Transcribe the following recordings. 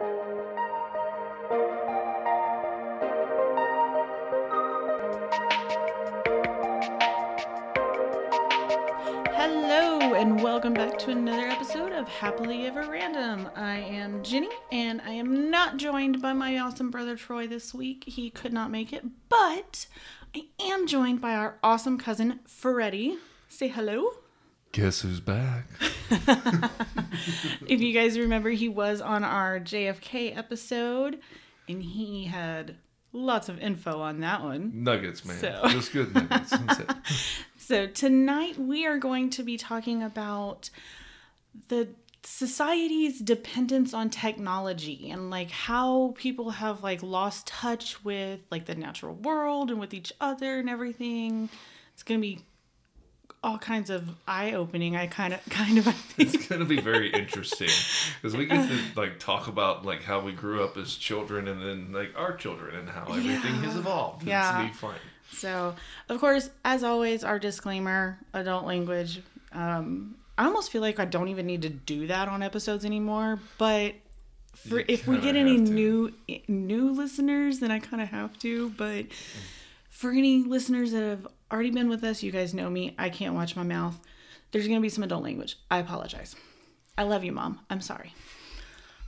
Hello, and welcome back to another episode of Happily Ever Random. I am Jennie, and I am not joined by my awesome brother Troy this week. He could not make it, but I am joined by our awesome cousin Freddy. Say hello. Guess who's back? If you guys remember, he was on our JFK episode, and he had lots of info on that one. Nuggets, man. So- Just good nuggets. So tonight we are going to be talking about the society's dependence on technology and like how people have like lost touch with like the natural world and with each other and everything. It's going to be all kinds of eye-opening. I kind of kind of. It's gonna be very interesting because we get to like talk about like how we grew up as children and then like our children and how everything has evolved. It's Yeah. be fun. So, of course, as always, our disclaimer adult language. Um, I almost feel like I don't even need to do that on episodes anymore, but. For, if we get any to. new new listeners, then I kind of have to. But for any listeners that have already been with us, you guys know me. I can't watch my mouth. There's gonna be some adult language. I apologize. I love you, mom. I'm sorry.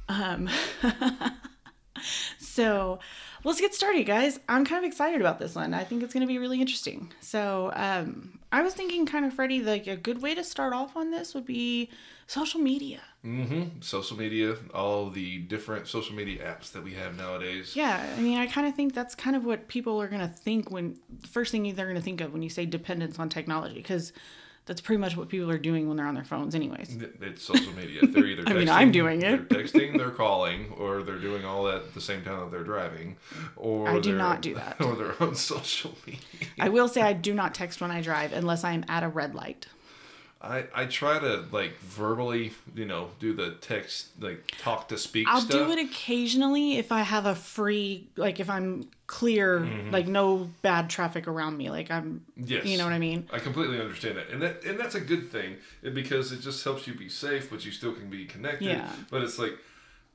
Um, so let's get started, guys. I'm kind of excited about this one. I think it's going to be really interesting. So um, I was thinking, kind of, Freddy, like a good way to start off on this would be social media. Mm-hmm. Social media, all the different social media apps that we have nowadays. Yeah, I mean, I kind of think that's kind of what people are going to think when first thing they're going to think of when you say dependence on technology, because that's pretty much what people are doing when they're on their phones, anyways. It's social media. They're either I mean, I'm doing it. They're texting, they're calling, or they're doing all that at the same time that they're driving. Or I do not do that. Or they're on social media. I will say I do not text when I drive unless I'm at a red light. I, I try to like verbally, you know, do the text like talk to speak I'll stuff. do it occasionally if I have a free, like if I'm clear, mm-hmm. like no bad traffic around me. Like I'm, Yes. you know what I mean? I completely understand that, and that and that's a good thing because it just helps you be safe, but you still can be connected. Yeah. But it's like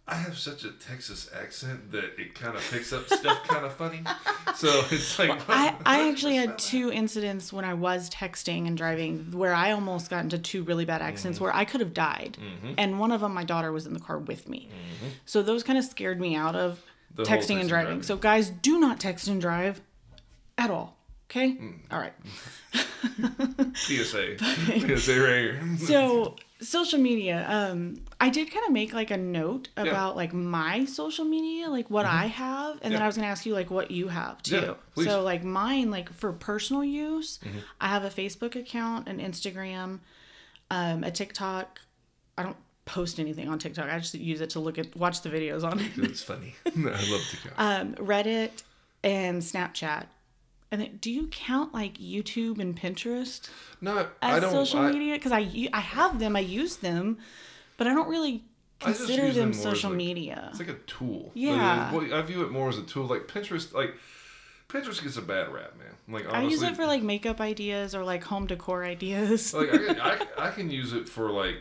I have such a Texas accent that it kind of picks up stuff kind of funny. So it's like I, I actually had two incidents when I was texting and driving where I almost got into two really bad accidents mm-hmm. where I could have died. Mm-hmm. And one of them, my daughter was in the car with me. Mm-hmm. So those kind of scared me out of texting and driving. driving. So guys, do not text and drive at all. Okay? Mm. All right. PSA, PSA right here. so social media um i did kind of make like a note about like my social media like what i have and then Mm-hmm. I was gonna ask you like what you have too Yeah, so like mine like for personal use Mm-hmm. i have a facebook account an instagram um a tiktok i don't post anything on tiktok i just use it to look at watch the videos on it It's funny. I love to go. um reddit and snapchat and then, do you count like youtube and pinterest no, I as don't. social I, media because I I have them, I use them, but I don't really consider them them social like- media. It's like a tool. Yeah. well, I view it more as a tool. Like Pinterest, like Pinterest gets a bad rap, man. Like honestly, I use it for like makeup ideas or like home decor ideas. like I can, I, I can use it for like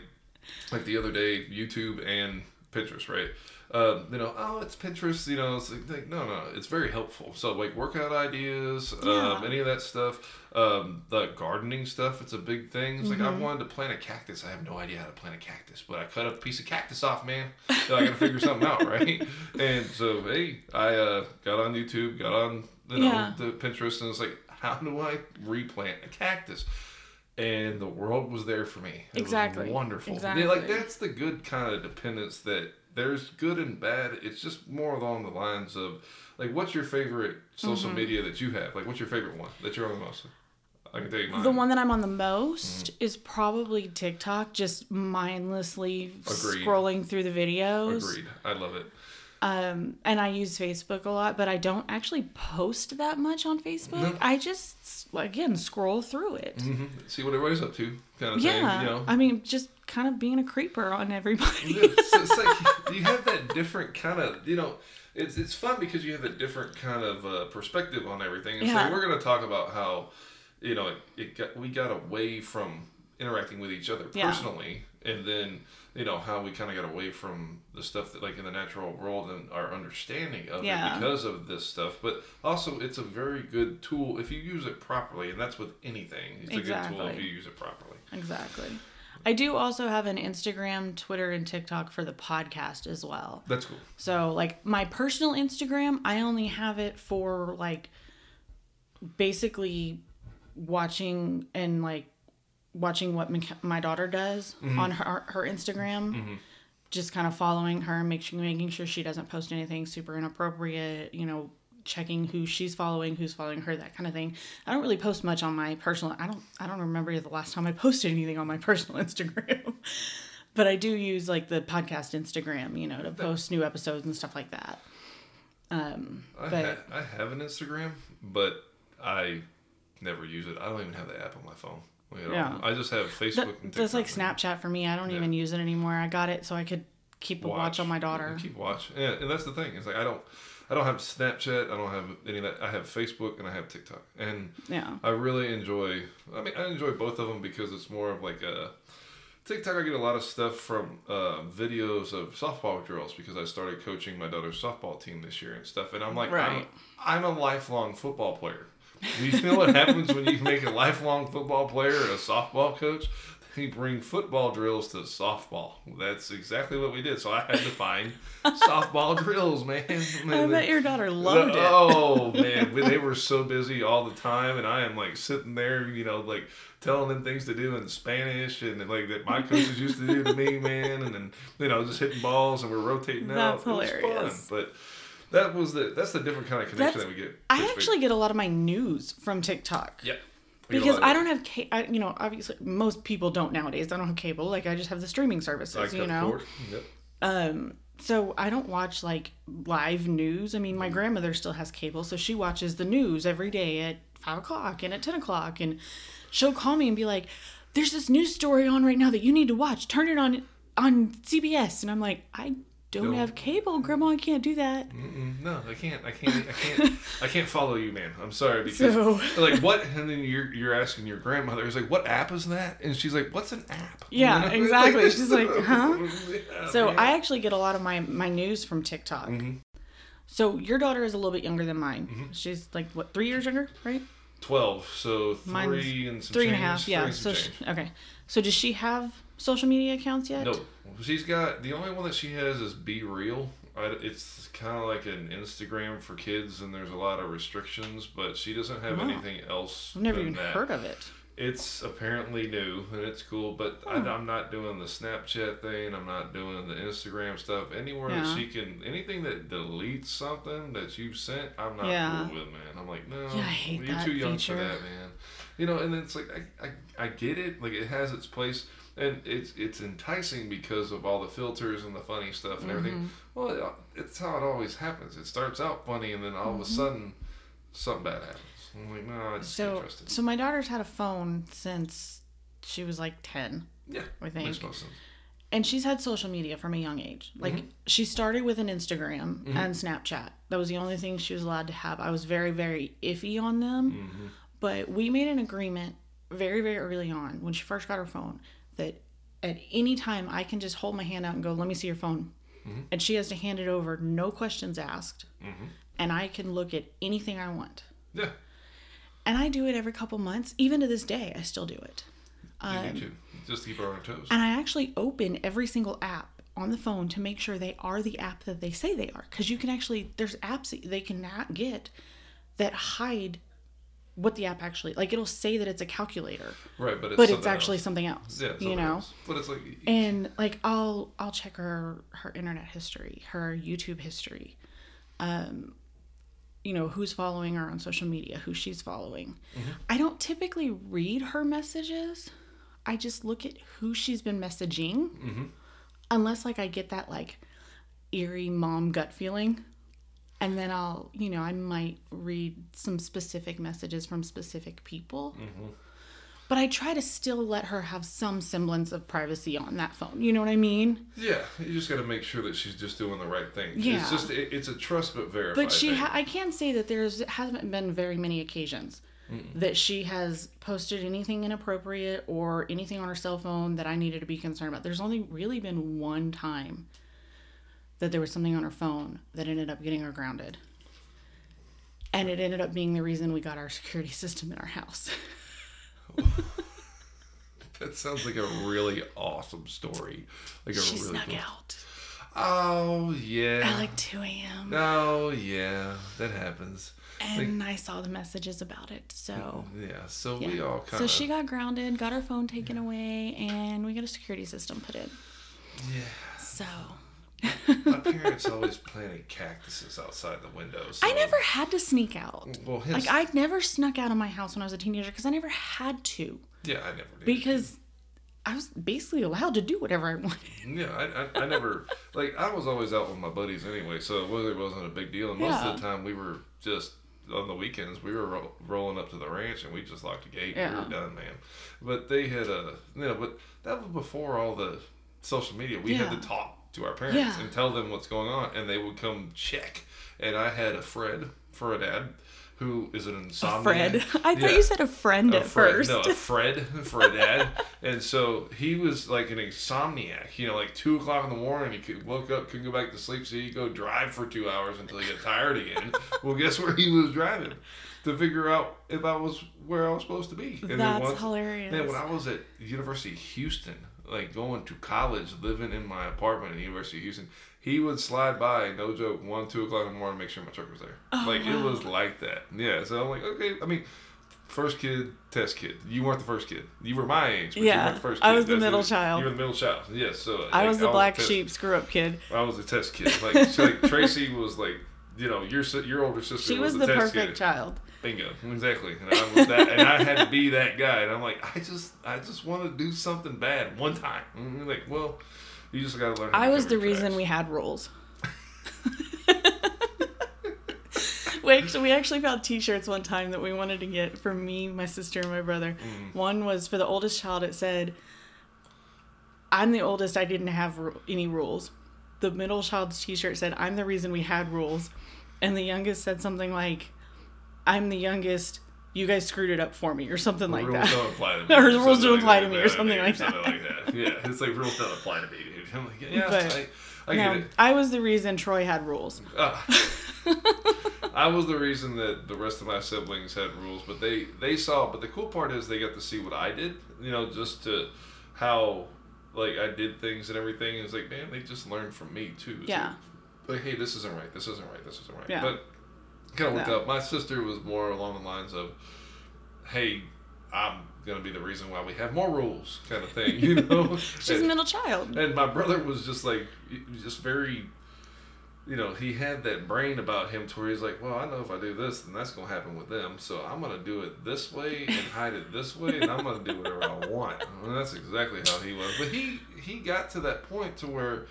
like the other day YouTube and Pinterest right? Uh, you know oh it's Pinterest you know it's like, like, no no it's very helpful. So like workout ideas Yeah. um, any of that stuff. Um, the gardening stuff it's a big thing. It's like Mm-hmm. I wanted to plant a cactus. I have no idea how to plant a cactus but I cut a piece of cactus off man. So I gotta figure something out right? And so hey I uh, got on YouTube got on you know Yeah. the Pinterest and it's like how do I replant a cactus and the world was there for me. It Exactly. was wonderful. Exactly. Yeah, like that's the good kind of dependence that there's good and bad. It's just more along the lines of like, what's your favorite social Mm-hmm. media that you have? Like, what's your favorite one that you're on the most? I can tell you mine. the one that I'm on the most Mm-hmm. is probably TikTok, just mindlessly Agreed. scrolling through the videos. Agreed. I love it. Um, and I use Facebook a lot, but I don't actually post that much on Facebook. No. I just again scroll through it. hmm See what everybody's up to, kind of Yeah, thing. You know. I mean, just kind of being a creeper on everybody. it's, it's like you have that different kind of you know it's it's fun because you have a different kind of uh, perspective on everything and Yeah. so we're going to talk about how you know it, it got we got away from interacting with each other Yeah. personally, and then you know how we kind of got away from the stuff that like in the natural world and our understanding of Yeah. it because of this stuff. But also, it's a very good tool if you use it properly, and that's with anything. It's a good tool if you use it properly. Exactly. I do also have an Instagram, Twitter, and TikTok for the podcast as well. That's cool. So, like, my personal Instagram, I only have it for, like, basically watching and, like, watching what my daughter does on her, her Instagram. Just kind of following her, making making sure she doesn't post anything super inappropriate, you know, checking who she's following, who's following her, that kind of thing. I don't really post much on my personal. I don't. I don't remember the last time I posted anything on my personal Instagram. but I do use like the podcast Instagram, you know, to post new episodes and stuff like that. Um, I, but ha- I have an Instagram, but I never use it. I don't even have the app on my phone. You know, Yeah. I just have Facebook TikTok. that's like Snapchat for me. I don't Yeah. even use it anymore. I got it so I could keep a watch, on my daughter. You keep watch. Yeah, and that's the thing. It's like I don't, I don't have Snapchat. I don't have any of that. I have Facebook and I have TikTok, and Yeah. I really enjoy. I mean, I enjoy both of them because it's more of like a TikTok. I get a lot of stuff from uh, videos of softball drills because I started coaching my daughter's softball team this year and stuff. And I'm like, Right. I'm, I'm a lifelong football player. Do you know what happens when you make a lifelong football player a softball coach? They bring football drills to softball. That's exactly what we did. So I had to find softball drills, man. I bet your daughter loved it. Oh man, we- they were so busy all the time, and I am like sitting there, you know, like telling them things to do in Spanish and like that my coaches used to do to me, man, and then you know just hitting balls and we're rotating out. That's It was hilarious. fun, but that was the that's the different kind of connection That's- that we get. I actually get a lot of my news from TikTok. yeah. We get a Because I don't have, ca- I, you know, obviously most people don't nowadays. I don't have cable. Like I just have the streaming services, you know. Yep. Um, so I don't watch like live news. I mean, my grandmother still has cable, so she watches the news every day at five o'clock and at ten o'clock, and she'll call me and be like, "There's this news story on right now that you need to watch. Turn it on on CBS." And I'm like, "I don't Don't. have cable, Grandma. I can't do that." No, I can't. I can't. I can't. I can't follow you, man. I'm sorry because So- like what? And then you're you're asking your grandmother. It's like, what app is that? And she's like, what's an app? Yeah, You know? Exactly. this- She's like, huh? Yeah, So man. I actually get a lot of my my news from TikTok. Mhm. So your daughter is a little bit younger than mine. Mm-hmm. She's like what three years younger, right? twelve. So Mine's three and some Three and a half. Yeah. So she, okay. So does she have social media accounts yet? no, she's got the only one that she has is BeReal. I, it's kind of like an Instagram for kids, and there's a lot of restrictions, but she doesn't have Wow. anything else. I've never even that. heard of it. It's apparently new and it's cool, but I, hmm. I'm not doing the Snapchat thing. I'm not doing the Instagram stuff. Anywhere Yeah. that she can, anything that deletes something that you sent, I'm not Yeah. cool with, man. I'm like, no, Yeah, you're too young feature. for that, man. You know, and then it's like I, I, I get it. Like it has its place, and it's it's enticing because of all the filters and the funny stuff and everything. Mm-hmm. Well, it's how it always happens. It starts out funny, and then all of a sudden, something bad happens. I'm like, no, I just Mm-hmm. So trust it. so my daughter's had a phone since she was like ten. Yeah, I think. makes most sense. And she's had social media from a young age. Like Mm-hmm. she started with an Instagram and Snapchat. That was the only thing she was allowed to have. I was very, very iffy on them. Mm-hmm. But we made an agreement very, very early on when she first got her phone that at any time I can just hold my hand out and go, let me see your phone. Mm-hmm. And she has to hand it over, no questions asked. And I can look at anything I want. Yeah, And I do it every couple months. Even to this day, I still do it. you Um, do too. Just to keep her on her toes. And I actually open every single app on the phone to make sure they are the app that they say they are. Because you can actually, there's apps that they can not get that hide what the app actually, like it'll say that it's a calculator, Right, but it's but it's actually else. something else. yeah, you know? else. But it's like And like I'll I'll check her her internet history, her YouTube history. Um you know, who's following her on social media, who she's following. I don't typically read her messages. I just look at who she's been messaging. Unless like I get that like eerie mom gut feeling. And then I'll, you know, I might read some specific messages from specific people. Mm-hmm. But I try to still let her have some semblance of privacy on that phone. You know what I mean? yeah, you just got to make sure that she's just doing the right thing. Yeah. it's just it, it's a trust but verify. But she, ha- I can say that there's hasn't been very many occasions that she has posted anything inappropriate or anything on her cell phone that I needed to be concerned about. There's only really been one time that there was something on her phone that ended up getting her grounded. And it ended up being the reason we got our security system in our house. That sounds like a really awesome story. Like a she really snuck cool- out Oh yeah. at like 2 a.m. Oh yeah, that happens. And I saw the messages about it. So, Yeah. So yeah. we all kind of. so she got grounded, got her phone taken away, and we got a security system put in. Yeah. So, My parents always planted cactuses outside the windows. I never had to sneak out. Well, hence, Like I never snuck out of my house when I was a teenager because I never had to yeah, I never did. because I was basically allowed to do whatever I wanted. Yeah, I, I, I never like I was always out with my buddies anyway, so it really wasn't a big deal. And most Yeah. of the time, we were just on the weekends we were ro- rolling up to the ranch and we just locked the gate. Yeah. We were done, man. But they had a you know, but that was before all the social media. We had to talk to our parents Yeah. and tell them what's going on, and they would come check. And I had a Fred for a dad. Who is an insomniac? Fred. I thought you said a friend a at Fred, first. No, a Fred for a dad. and so he was like an insomniac. You know, like two o'clock in the morning, he could woke up, couldn't go back to sleep, so he'd go drive for two hours until he got tired again. well, guess where he was driving to figure out if I was where I was supposed to be. And That's hilarious. Man, when I was at University of Houston, like going to college, living in my apartment at University of Houston, he would slide by, no joke, one, two o'clock in the morning, make sure my truck was there. Oh, like it was like that. Yeah. So I'm like, okay. I mean, first kid, test kid. You weren't the first kid. You were my age, but you Yeah, weren't the first I kid. was the middle it. child. You were the middle child. Yes. So I like, was the a black test- sheep screw up kid. I was the test kid. Like, so, like Tracy was like, you know, your your older sister She was, was the, the test perfect kid. child. Bingo, exactly. And I was that, and I had to be that guy. And I'm like, I just, I just want to do something bad one time. And you're like, well, you just got to learn. I to was the your reason we had rules. we actually, we actually found T-shirts one time that we wanted to get for me, my sister, and my brother. Mm-hmm. One was for the oldest child. It said, "I'm the oldest. I didn't have any rules." The middle child's T-shirt said, "I'm the reason we had rules," and the youngest said something like, "I'm the youngest. You guys screwed it up for me," or something The like rules that. don't apply to me. Or the rules don't apply to me, or something like something like that. Yeah, it's like rules don't apply to me. I'm like, yeah, But, I, I No, it. I was the reason Troy had rules. Uh, I was the reason that the rest of my siblings had rules, but they they saw. But the cool part is they got to see what I did. You know, just to how like I did things and everything. It's like, man, they just learned from me too. It's Yeah. Like, like, hey, this isn't right. This isn't right. This isn't right. Yeah. But kind of Yeah. out. My sister was more along the lines of, hey, I'm gonna be the reason why we have more rules, kind of thing. You know. She's a And- middle child. and my brother was just like, just very, you know, he had that brain about him to where he's like, well, I know if I do this, then that's going to happen with them. So I'm going to do it this way and hide it this way, and I'm going to do whatever I want. And that's exactly how he was. But he, he got to that point to where,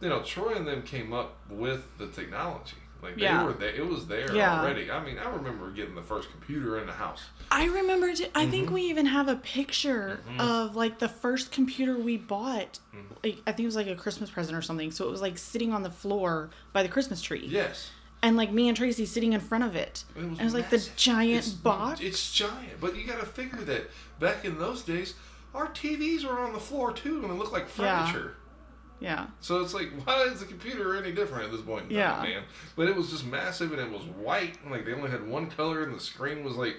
you know, Troy and them came up with the technology. Like they Yeah. were there, it was there Yeah. already. I mean, I remember getting the first computer in the house. I remember. T- I Mm-hmm. think we even have a picture of like the first computer we bought. Mm-hmm. Like, I think it was like a Christmas present or something. So it was like sitting on the floor by the Christmas tree, Yes. and like me and Tracy sitting in front of it. It was, And it was like the giant It's- box. It's giant, but you got to figure that back in those days, our TVs were on the floor too, and it looked like furniture. Yeah, So it's like, why is the computer any different at this point? time, Yeah. man. But it was just massive, and it was white. and, Like they only had one color, and the screen was like,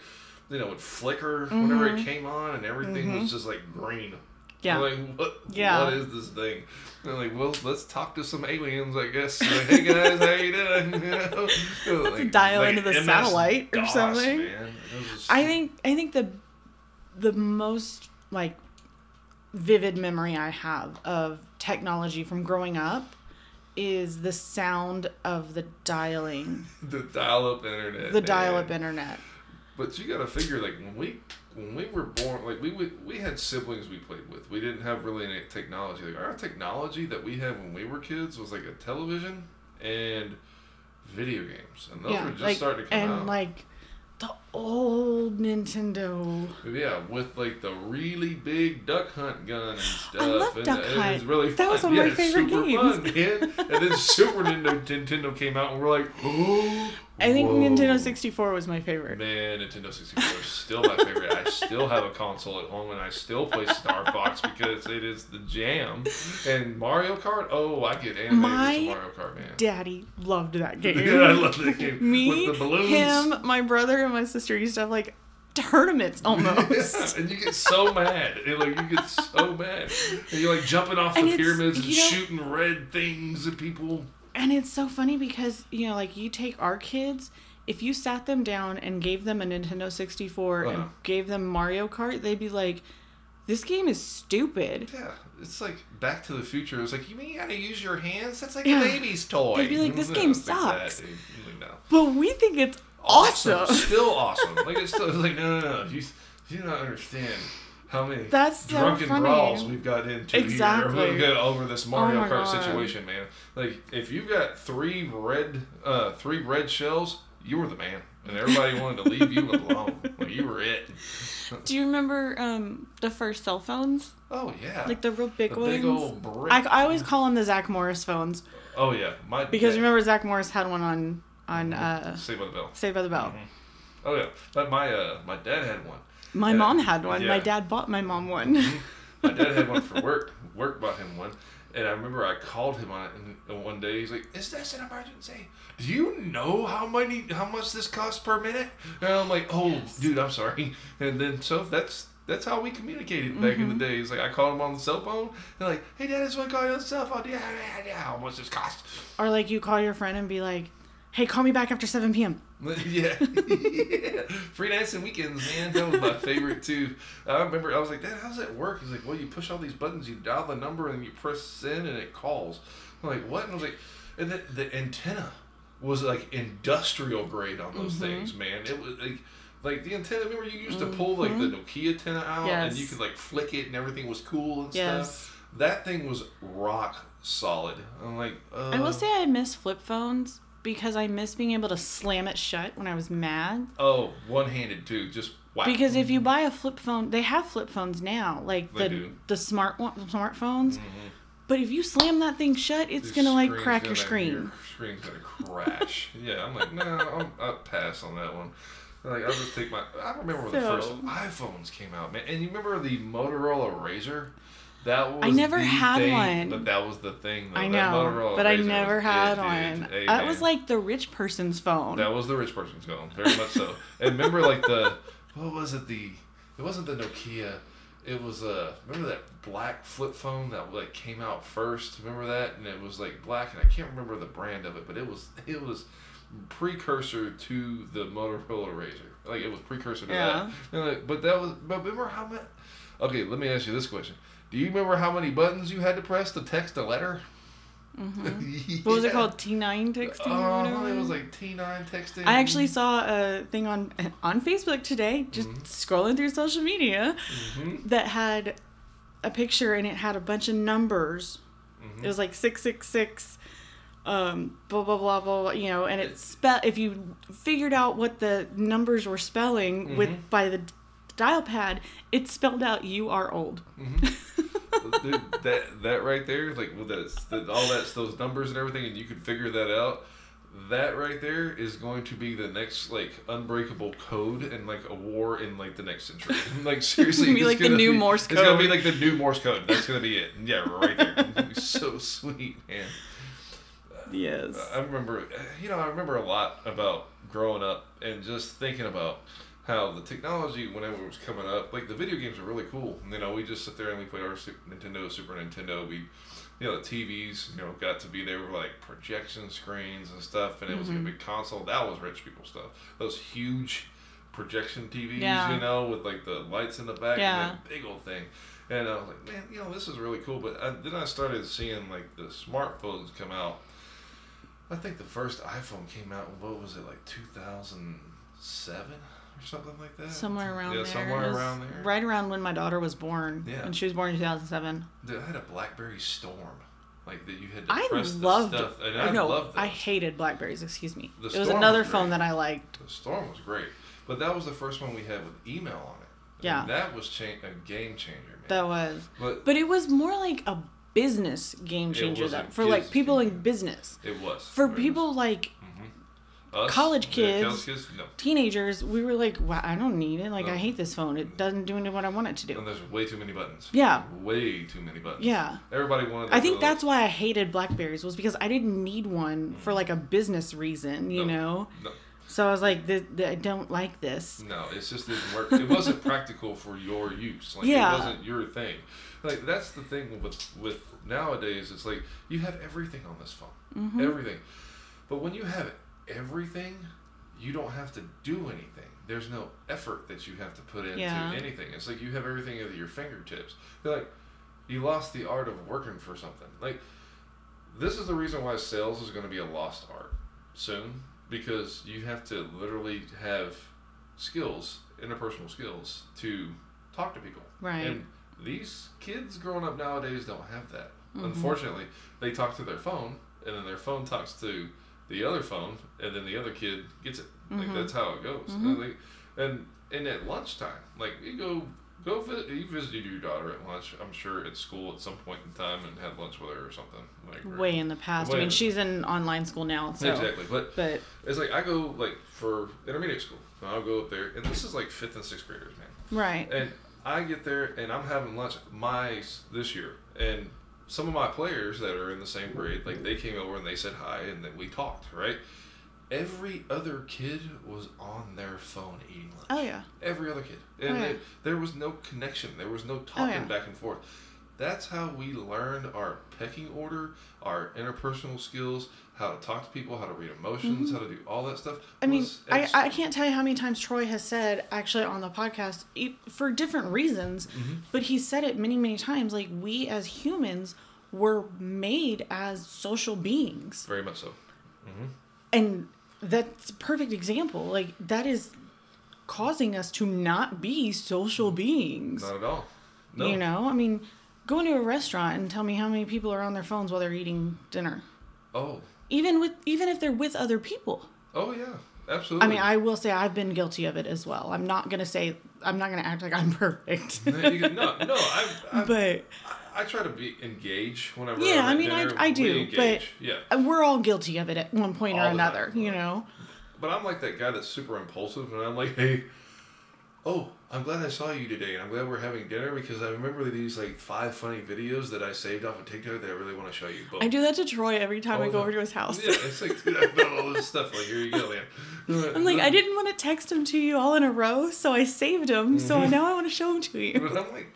you know, it would flicker whenever it came on, and everything was just like green. Mm-hmm. yeah. Like what? Yeah. What is this thing? And they're like, well, let's talk to some aliens, I guess. Like, hey guys, how you doing? You know, Let's dial into the satellite or something. man. Was- I think I think the the most like vivid memory I have of technology from growing up is the sound of the dialing, the dial-up internet. the dial-up internet. But you got to figure, like when we when we were born, like we, we we had siblings we played with. We didn't have really any technology. Like our technology that we had when we were kids was like a television and video games, and those yeah, were just like starting to come and out. And like the old Nintendo. yeah, with like the really big duck hunt gun and stuff. I love and, Duck and It was Hunt. really fun. That was one of my favorite super games. Fun, man. And then Super Nintendo, Nintendo came out, and we're like, oh, I think Whoa. Nintendo 64 was my favorite. Man, Nintendo 64 is still my favorite. I still have a console at home and I still play Star Fox because it is the jam. And Mario Kart, oh, I get animated My with Mario Kart, man. Daddy loved that game. Yeah, I love that game. Me, with the balloons. him, my brother, and my sister used to have like tournaments almost. Yeah, and you get so mad. And, like you get so mad. And you're like jumping off the pyramids and know- shooting red things at people. And it's so funny because, you know, like you take our kids, if you sat them down and gave them a Nintendo 64 Uh-huh. and gave them Mario Kart, they'd be like, this game is stupid. Yeah, it's like Back to the Future. It's like you mean you gotta use your hands? That's like Yeah. a baby's toy. They'd be like, "This game sucks." Like, no. But we think it's awesome. Still awesome. Like it's still it's like no no no. You you don't understand how many That's so drunken funny. brawls we've got into Exactly. here over this Mario Oh Kart God. situation, man. Like if you've got three red uh three red shells, you were the man. And everybody wanted to leave you alone. Like you were it. Do you remember um, the first cell phones? Oh yeah. Like the real big the ones? big old brick. I, I always call them the Zach Morris phones oh yeah. My because dad- remember Zach Morris had one on on uh, Saved by the Bell. Saved by the Bell. Oh yeah. But my uh my dad had one. My Yeah. mom had one. My dad bought my mom one. Mm-hmm. My dad had one for work. Work bought him one, and I remember I called him on it, and, one day he's like, "Is this an emergency? Do you know how many how much this costs per minute?" And I'm like, "Oh, dude, I'm sorry." And then so that's that's how we communicated back in the mm-hmm. day. He's like, I called him on the cell phone. They're like, "Hey, Dad, I just want to call you on the cell phone. Yeah, yeah, yeah. How much this cost?" or like you call your friend and be like, "Hey, call me back after 7 p.m." yeah. yeah. Free nights and weekends, man. That was my favorite too. I remember I was like, Dad, how's that work? He's like, Well, you push all these buttons, you dial the number, and you press send, and it calls. I'm like, What? And I was like, and the, the antenna was like industrial grade on those things, man. It was like. Like the antenna, remember you used to pull like the Nokia antenna out, and you could like flick it, and everything was cool and Yes. stuff. That thing was rock solid. I'm like, uh, I will say I miss flip phones because I miss being able to slam it shut when I was mad. oh, one handed too, just whack. Because if you buy a flip phone, they have flip phones now, like They the do. the smart one, smartphones. Mhm. But if you slam that thing shut, it's The gonna like crack your gonna- screen. Your screen's gonna crash. yeah, I'm like, no, I'll, I'll pass on that one. Like, I'll just take my. I remember when the first iPhones came out, man. And you remember the Motorola Razor? That was. I never had thing, one. But that was the thing. Though. I That know, Motorola but I never had it, dude. one. Hey, that was like the rich person's phone. That was the rich person's phone, very much so. And remember, like the what was it? The it wasn't the Nokia. It was uh remember that black flip phone that like came out first. Remember that? And it was like black, and I can't remember the brand of it, but it was it was precursor to the Motorola Razor. Like it was precursor to Yeah. that. Like, but that was. But remember how much? Okay, let me ask you this question. Do you remember how many buttons you had to press to text a letter? Mm-hmm. What was it called? T9 texting Oh, it was like T nine texting. I actually saw a thing on on Facebook today, just scrolling through social media, Mhm. that had a picture and it had a bunch of numbers. Mhm. It was like six six six, um, blah blah blah blah. blah, You know, and it spell if you figured out what the numbers were spelling with by the dial pad, it spelled out "you are old." Dude, that that right there, like with that, all that those numbers and everything, and you could figure that out. That right there is going to be the next like unbreakable code and like a war in like the next century. Like seriously, be it's like the new be- Morse code. It's gonna be like the new Morse code. That's gonna be it. Yeah, right there. It's gonna be so sweet, man. Yes. I remember, you know, I remember a lot about growing up and just thinking about how the technology, whenever it was coming up, like the video games were really cool. You know, we just sit there and we played our Super Nintendo, Super Nintendo. We, you know, the TVs, you know, got to be there were like projection screens and stuff, and it was like a mm-hmm. big console. That was rich people stuff. Those huge projection TVs, Yeah. you know, with like the lights in the back Yeah. and that big old thing. And I was like, man, you know, this is really cool. But I, then I started seeing like the smartphones come out. I think the first iPhone came out. What was it like 2007 or something like that? Somewhere around yeah, there. somewhere around there. Right around when my daughter was born. Yeah. And she was born in 2007. Dude, I had a BlackBerry Storm, like that you had to I press loved the stuff, and I no, loved I hated Blackberries, excuse me. The it was another was phone that I liked. The Storm was great, but that was the first one we had with email on it. And Yeah. that was cha- a game changer, man. That was. but But it was more like a business game changer was though, for like people in business. it was For It was- people like. Us? college kids, kids, no. teenagers, we were like, wow, I don't need it. Like, No. I hate this phone. It doesn't do what I want it to do. And there's way too many buttons. Yeah. Way too many buttons. Yeah. Everybody wanted. I think the- that's why I hated Blackberries was because I didn't need one for like a business reason, you No. know. No, So I was like, th- th- I don't like this. no, it's just didn't work. It wasn't practical for your use. Like Yeah. it wasn't your thing. Like that's the thing with with nowadays. It's like you have everything on this phone. Mm-hmm. Everything. But when you have everything, you don't have to do anything. There's no effort that you have to put into Yeah. anything. It's like you have everything at your fingertips. They're like you lost the art of working for something. Like this is the reason why sales is going to be a lost art soon because you have to literally have skills, interpersonal skills to talk to people. Right. And these kids growing up nowadays don't have that. Mm-hmm. Unfortunately, they talk to their phone and then their phone talks to the other phone and then the other kid gets it. Mm-hmm. Like that's how it goes. And, like, and and at lunchtime, like you go go visit you visited your daughter at lunch, I'm sure at school at some point in time and had lunch with her or something. Like Way in the past. I mean, in- she's in online school now, so. Exactly. But But it's like I go like for intermediate school. I'll go up there, and this is like fifth and sixth graders, man. right. And I get there, and I'm having lunch my this year, and some of my players that are in the same grade, like they came over and they said hi, and then we talked, right? Every other kid was on their phone eating lunch. Oh yeah. Every other kid, and Oh, yeah. it, there was no connection. There was no oh, talking yeah. back and forth. That's how we learned our pecking order, our interpersonal skills, how to talk to people, how to read emotions, how to do all that stuff. Mm-hmm. I mean, I, I can't tell you how many times Troy has said, actually on the podcast, for different reasons, Mm-hmm. but he said it many, many times. Like, we as humans were made as social beings. very much so. And that's a perfect example. Like, that is causing us to not be social beings. Not at all. No. You know, I mean, go into a restaurant and tell me how many people are on their phones while they're eating dinner. Oh. Even with even if they're with other people. Oh yeah. Absolutely. I mean, I will say I've been guilty of it as well. I'm not gonna say I'm not gonna act like I'm perfect. no, no. I, I, but I try to be engage whenever. Yeah, I mean, I- dinner. I We do, engage. yeah. we're all guilty of it at one point or All time. another, you know. But I'm like that guy that's super impulsive, and I'm like, hey, oh, I'm glad I saw you today, and I'm glad we're having dinner because I remember these like five funny videos that I saved off of TikTok that I really want to show you. Boom. I do that to Troy every time I go over to his house. Yeah, it's like dude, I've done all this stuff. Like here you go, man. I'm like, I didn't want to text him to you all in a row, so I saved him. So Mm-hmm. now I want to show him to you. But I'm like,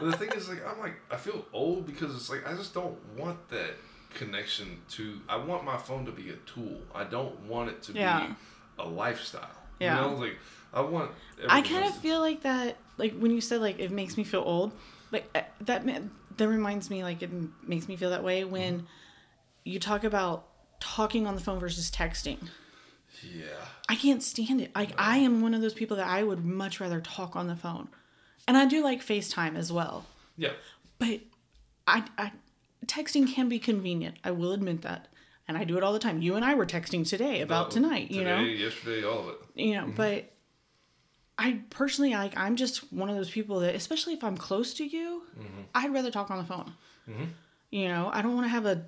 the thing is, like, I'm like, I feel old because it's like I just don't want that connection to. I want my phone to be a tool. I don't want it to Yeah. be a lifestyle. Yeah. You know, like I want. I kind of feel like that, like when you said like it makes me feel old, like uh, that. That reminds me, like it makes me feel that way when you talk about talking on the phone versus texting. Yeah. I can't stand it. Like I am one of those people that I would much rather talk on the phone, and I do like FaceTime as well. Yeah. But I, I texting can be convenient. I will admit that, and I do it all the time. You and I were texting today about Uh, tonight. You know, yesterday, all of it. you know but i personally like i'm just one of those people that especially if i'm close to you i'd rather talk on the phone you know i don't want to have a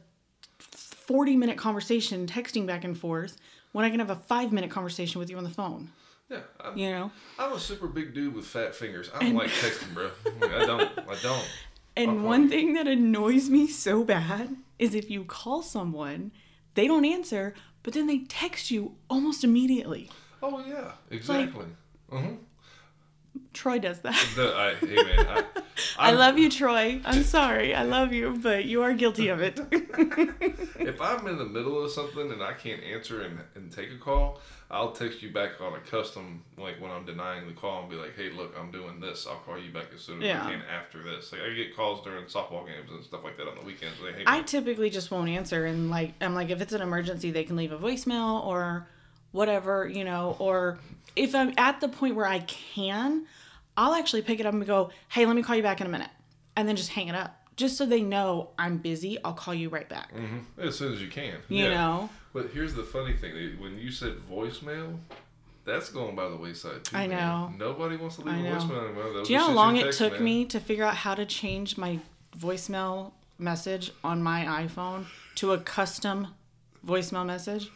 40 minute conversation texting back and forth when i can have a five minute conversation with you on the phone Yeah. I'm, you know I'm a super big dude with fat fingers. I don't like texting, bro. I don't. I don't. and Uh-huh. one thing that annoys me so bad is if you call someone they don't answer but then they text you almost immediately Oh yeah. Exactly. Mm-hmm. troy does that The, I, hey man. I, I love you, Troy. I'm sorry. I love you, but you are guilty of it. If I'm in the middle of something and I can't answer and, and take a call, I'll text you back on a custom, like when I'm denying the call and be like, hey, look, I'm doing this. I'll call you back as soon as Yeah. I can after this. Like, I get calls during softball games and stuff like that on the weekends. Like, hey, I typically just won't answer, and like I'm like, if it's an emergency, they can leave a voicemail or whatever, you know. Or if I'm at the point where I can, I'll actually pick it up and go, hey, let me call you back in a minute, and then just hang it up, just so they know I'm busy. I'll call you right back. Mhm. as soon as you can. You Yeah. know. But here's the funny thing: when you said voicemail, that's going by the wayside too. I man. know. Nobody wants to leave a voicemail anymore. They'll Do you know how long it took man. me to figure out how to change my voicemail message on my iPhone to a custom voicemail message?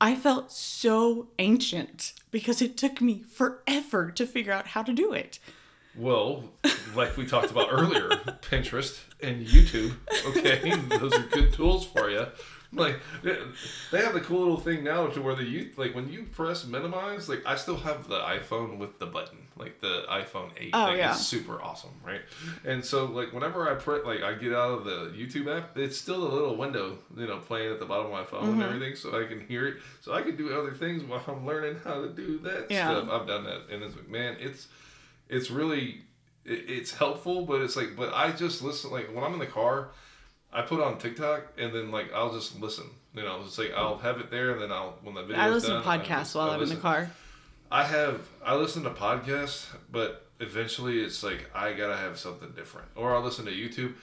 I felt so ancient because it took me forever to figure out how to do it. Well, like we talked about earlier, Pinterest and YouTube. Okay, those are good tools for you. Like they have the cool little thing now to where the you like when you press minimize. Like I still have the iPhone with the button, like the iPhone eight Oh, thing yeah. is super awesome, right? And so like whenever I press like I get out of the YouTube app, it's still a little window, you know, playing at the bottom of my phone Mm-hmm. and everything, so I can hear it, so I can do other things while I'm learning how to do that Yeah. stuff. I've done that, and it's like man, it's it's really it, it's helpful but it's like but i just listen like when i'm in the car i put on tiktok and then like i'll just listen you know it's like i'll have it there and then i'll when the video I listen done, to podcasts just- while I'm in the car. i have i listen to podcasts but eventually it's like i gotta have something different. Or i'll listen to youtube.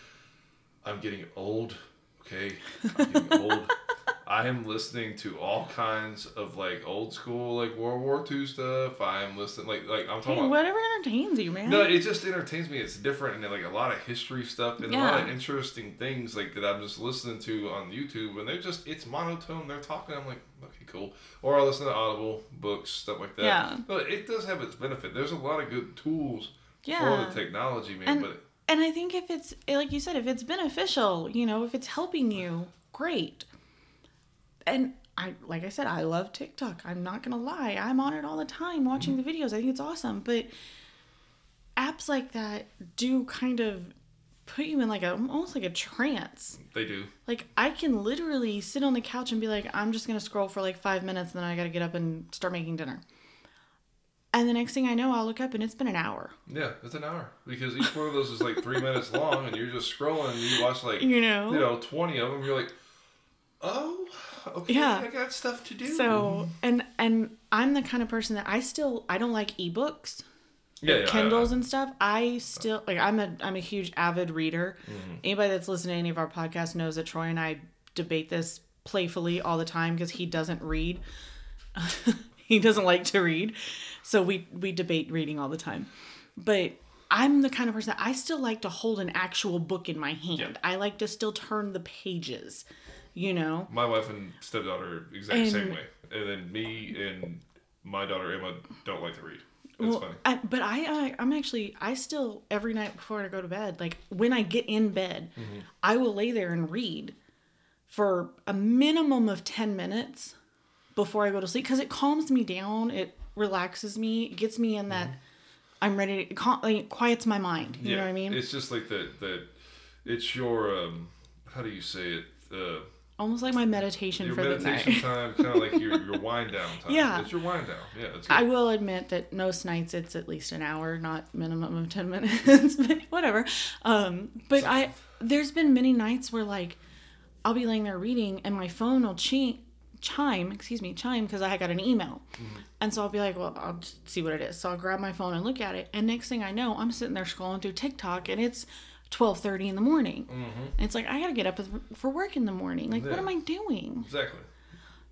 I'm getting old okay? I'm getting old I am listening to all kinds of like old school like World War II stuff. I am listening like like I'm talking Hey, about whatever entertains you, man. no, it just entertains me. It's different and like a lot of history stuff and a lot of interesting things like that I'm just listening to on YouTube and they're just it's monotone. They're talking. I'm like, okay, cool. Or I listen to Audible books, stuff like that. Yeah. But it does have its benefit. There's a lot of good tools Yeah. for the technology, man. And- but And I think if it's like you said, if it's beneficial, you know, if it's helping you, great. And I like I said, I love TikTok. I'm not gonna lie. I'm on it all the time watching the videos. I think it's awesome. But apps like that do kind of put you in like a almost like a trance. they do. Like I can literally sit on the couch and be like, I'm just gonna scroll for like five minutes, and then I gotta get up and start making dinner. And the next thing I know, I'll look up and it's been an hour. Yeah, it's an hour because each one of those is like three minutes long, and you're just scrolling. and You watch like You know? you know twenty of them. You're like, oh, okay, Yeah. I got stuff to do. So and and I'm the kind of person that I still I don't like ebooks, yeah, yeah, Kindles I- and stuff. I still like I'm a I'm a huge avid reader. Mm-hmm. Anybody that's listened to any of our podcasts knows that Troy and I debate this playfully all the time because he doesn't read. he doesn't like to read, so we we debate reading all the time. But I'm the kind of person that I still like to hold an actual book in my hand. Yeah. I like to still turn the pages, you know. My wife and stepdaughter exact And- same way, and then me and my daughter Emma don't like to read. It's Well, funny. I, but I, I I'm actually I still every night before I go to bed, like when I get in bed, Mm-hmm. I will lay there and read for a minimum of 10 minutes before I go to sleep cuz it calms me down, it relaxes me, it gets me in that Mm-hmm. I'm ready to it cal- like, it quiets my mind, you know what I mean? It's just like that. That it's your um, how do you say it? Uh, Almost like my meditation your for meditation the night. Meditation time, kind of like your your wind down time. Yeah. it's your wind down. Yeah, it's good. I will admit that most nights it's at least an hour, not minimum of 10 minutes, but whatever. Um, but I, there's been many nights where like I'll be laying there reading and my phone will chi- chime, excuse me, chime because I got an email. And so I'll be like, well, I'll just see what it is. So I'll grab my phone and look at it. And next thing I know, I'm sitting there scrolling through TikTok and it's 12:30 in the morning. Mm-hmm. And it's like I got to get up for work in the morning. Like what am I doing? Exactly.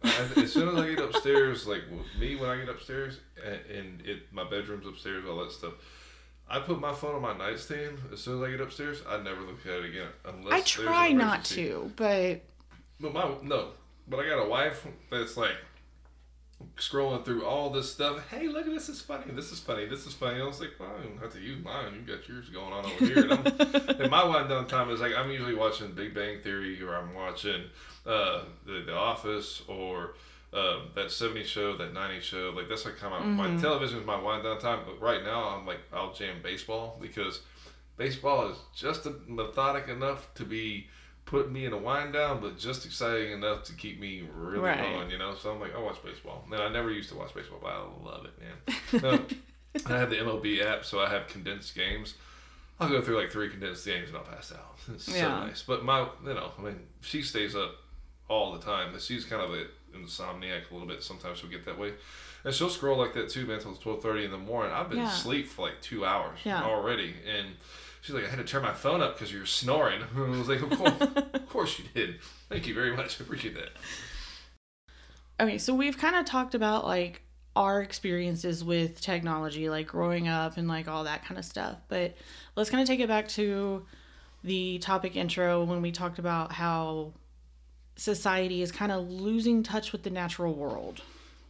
As soon as I get upstairs, like me when I get upstairs and, and it my bedroom's upstairs, all that stuff. I put my phone on my nightstand. As soon as I get upstairs, I never look at it again unless I try not to, but But my no, but I got a wife that's like scrolling through all this stuff. Hey, look at this! Is funny. This is funny. This is funny. I was like, well, I don't have to use mine. You got yours going on over here. And, and my wind down time is like I'm usually watching Big Bang Theory or I'm watching uh, the The Office or. Um, that 70s show, that 90s show, like that's like kind of my television is my wind down time. But right now, I'm like I'll jam baseball because baseball is just a, methodic enough to be putting me in a wind down, but just exciting enough to keep me really Right. going, you know. So I'm like, I watch baseball. Man, I never used to watch baseball, but I love it, man. Um, I have the MLB app, so I have condensed games. I'll go through like three condensed games and I'll pass out. It's so Yeah. nice. But my, you know, I mean, she stays up all the time. But she's kind of an insomniac a little bit. Sometimes she'll get that way, and she'll scroll like that too, man, until twelve thirty in the morning. I've been Yeah. asleep for like two hours Yeah. already, and she's like, "I had to turn my phone up because you're snoring." I was like, "Of course, of course you did. Thank you very much. I appreciate that." Okay, so we've kind of talked about like our experiences with technology, like growing up and like all that kind of stuff. But let's kind of take it back to the topic intro when we talked about how society is kind of losing touch with the natural world.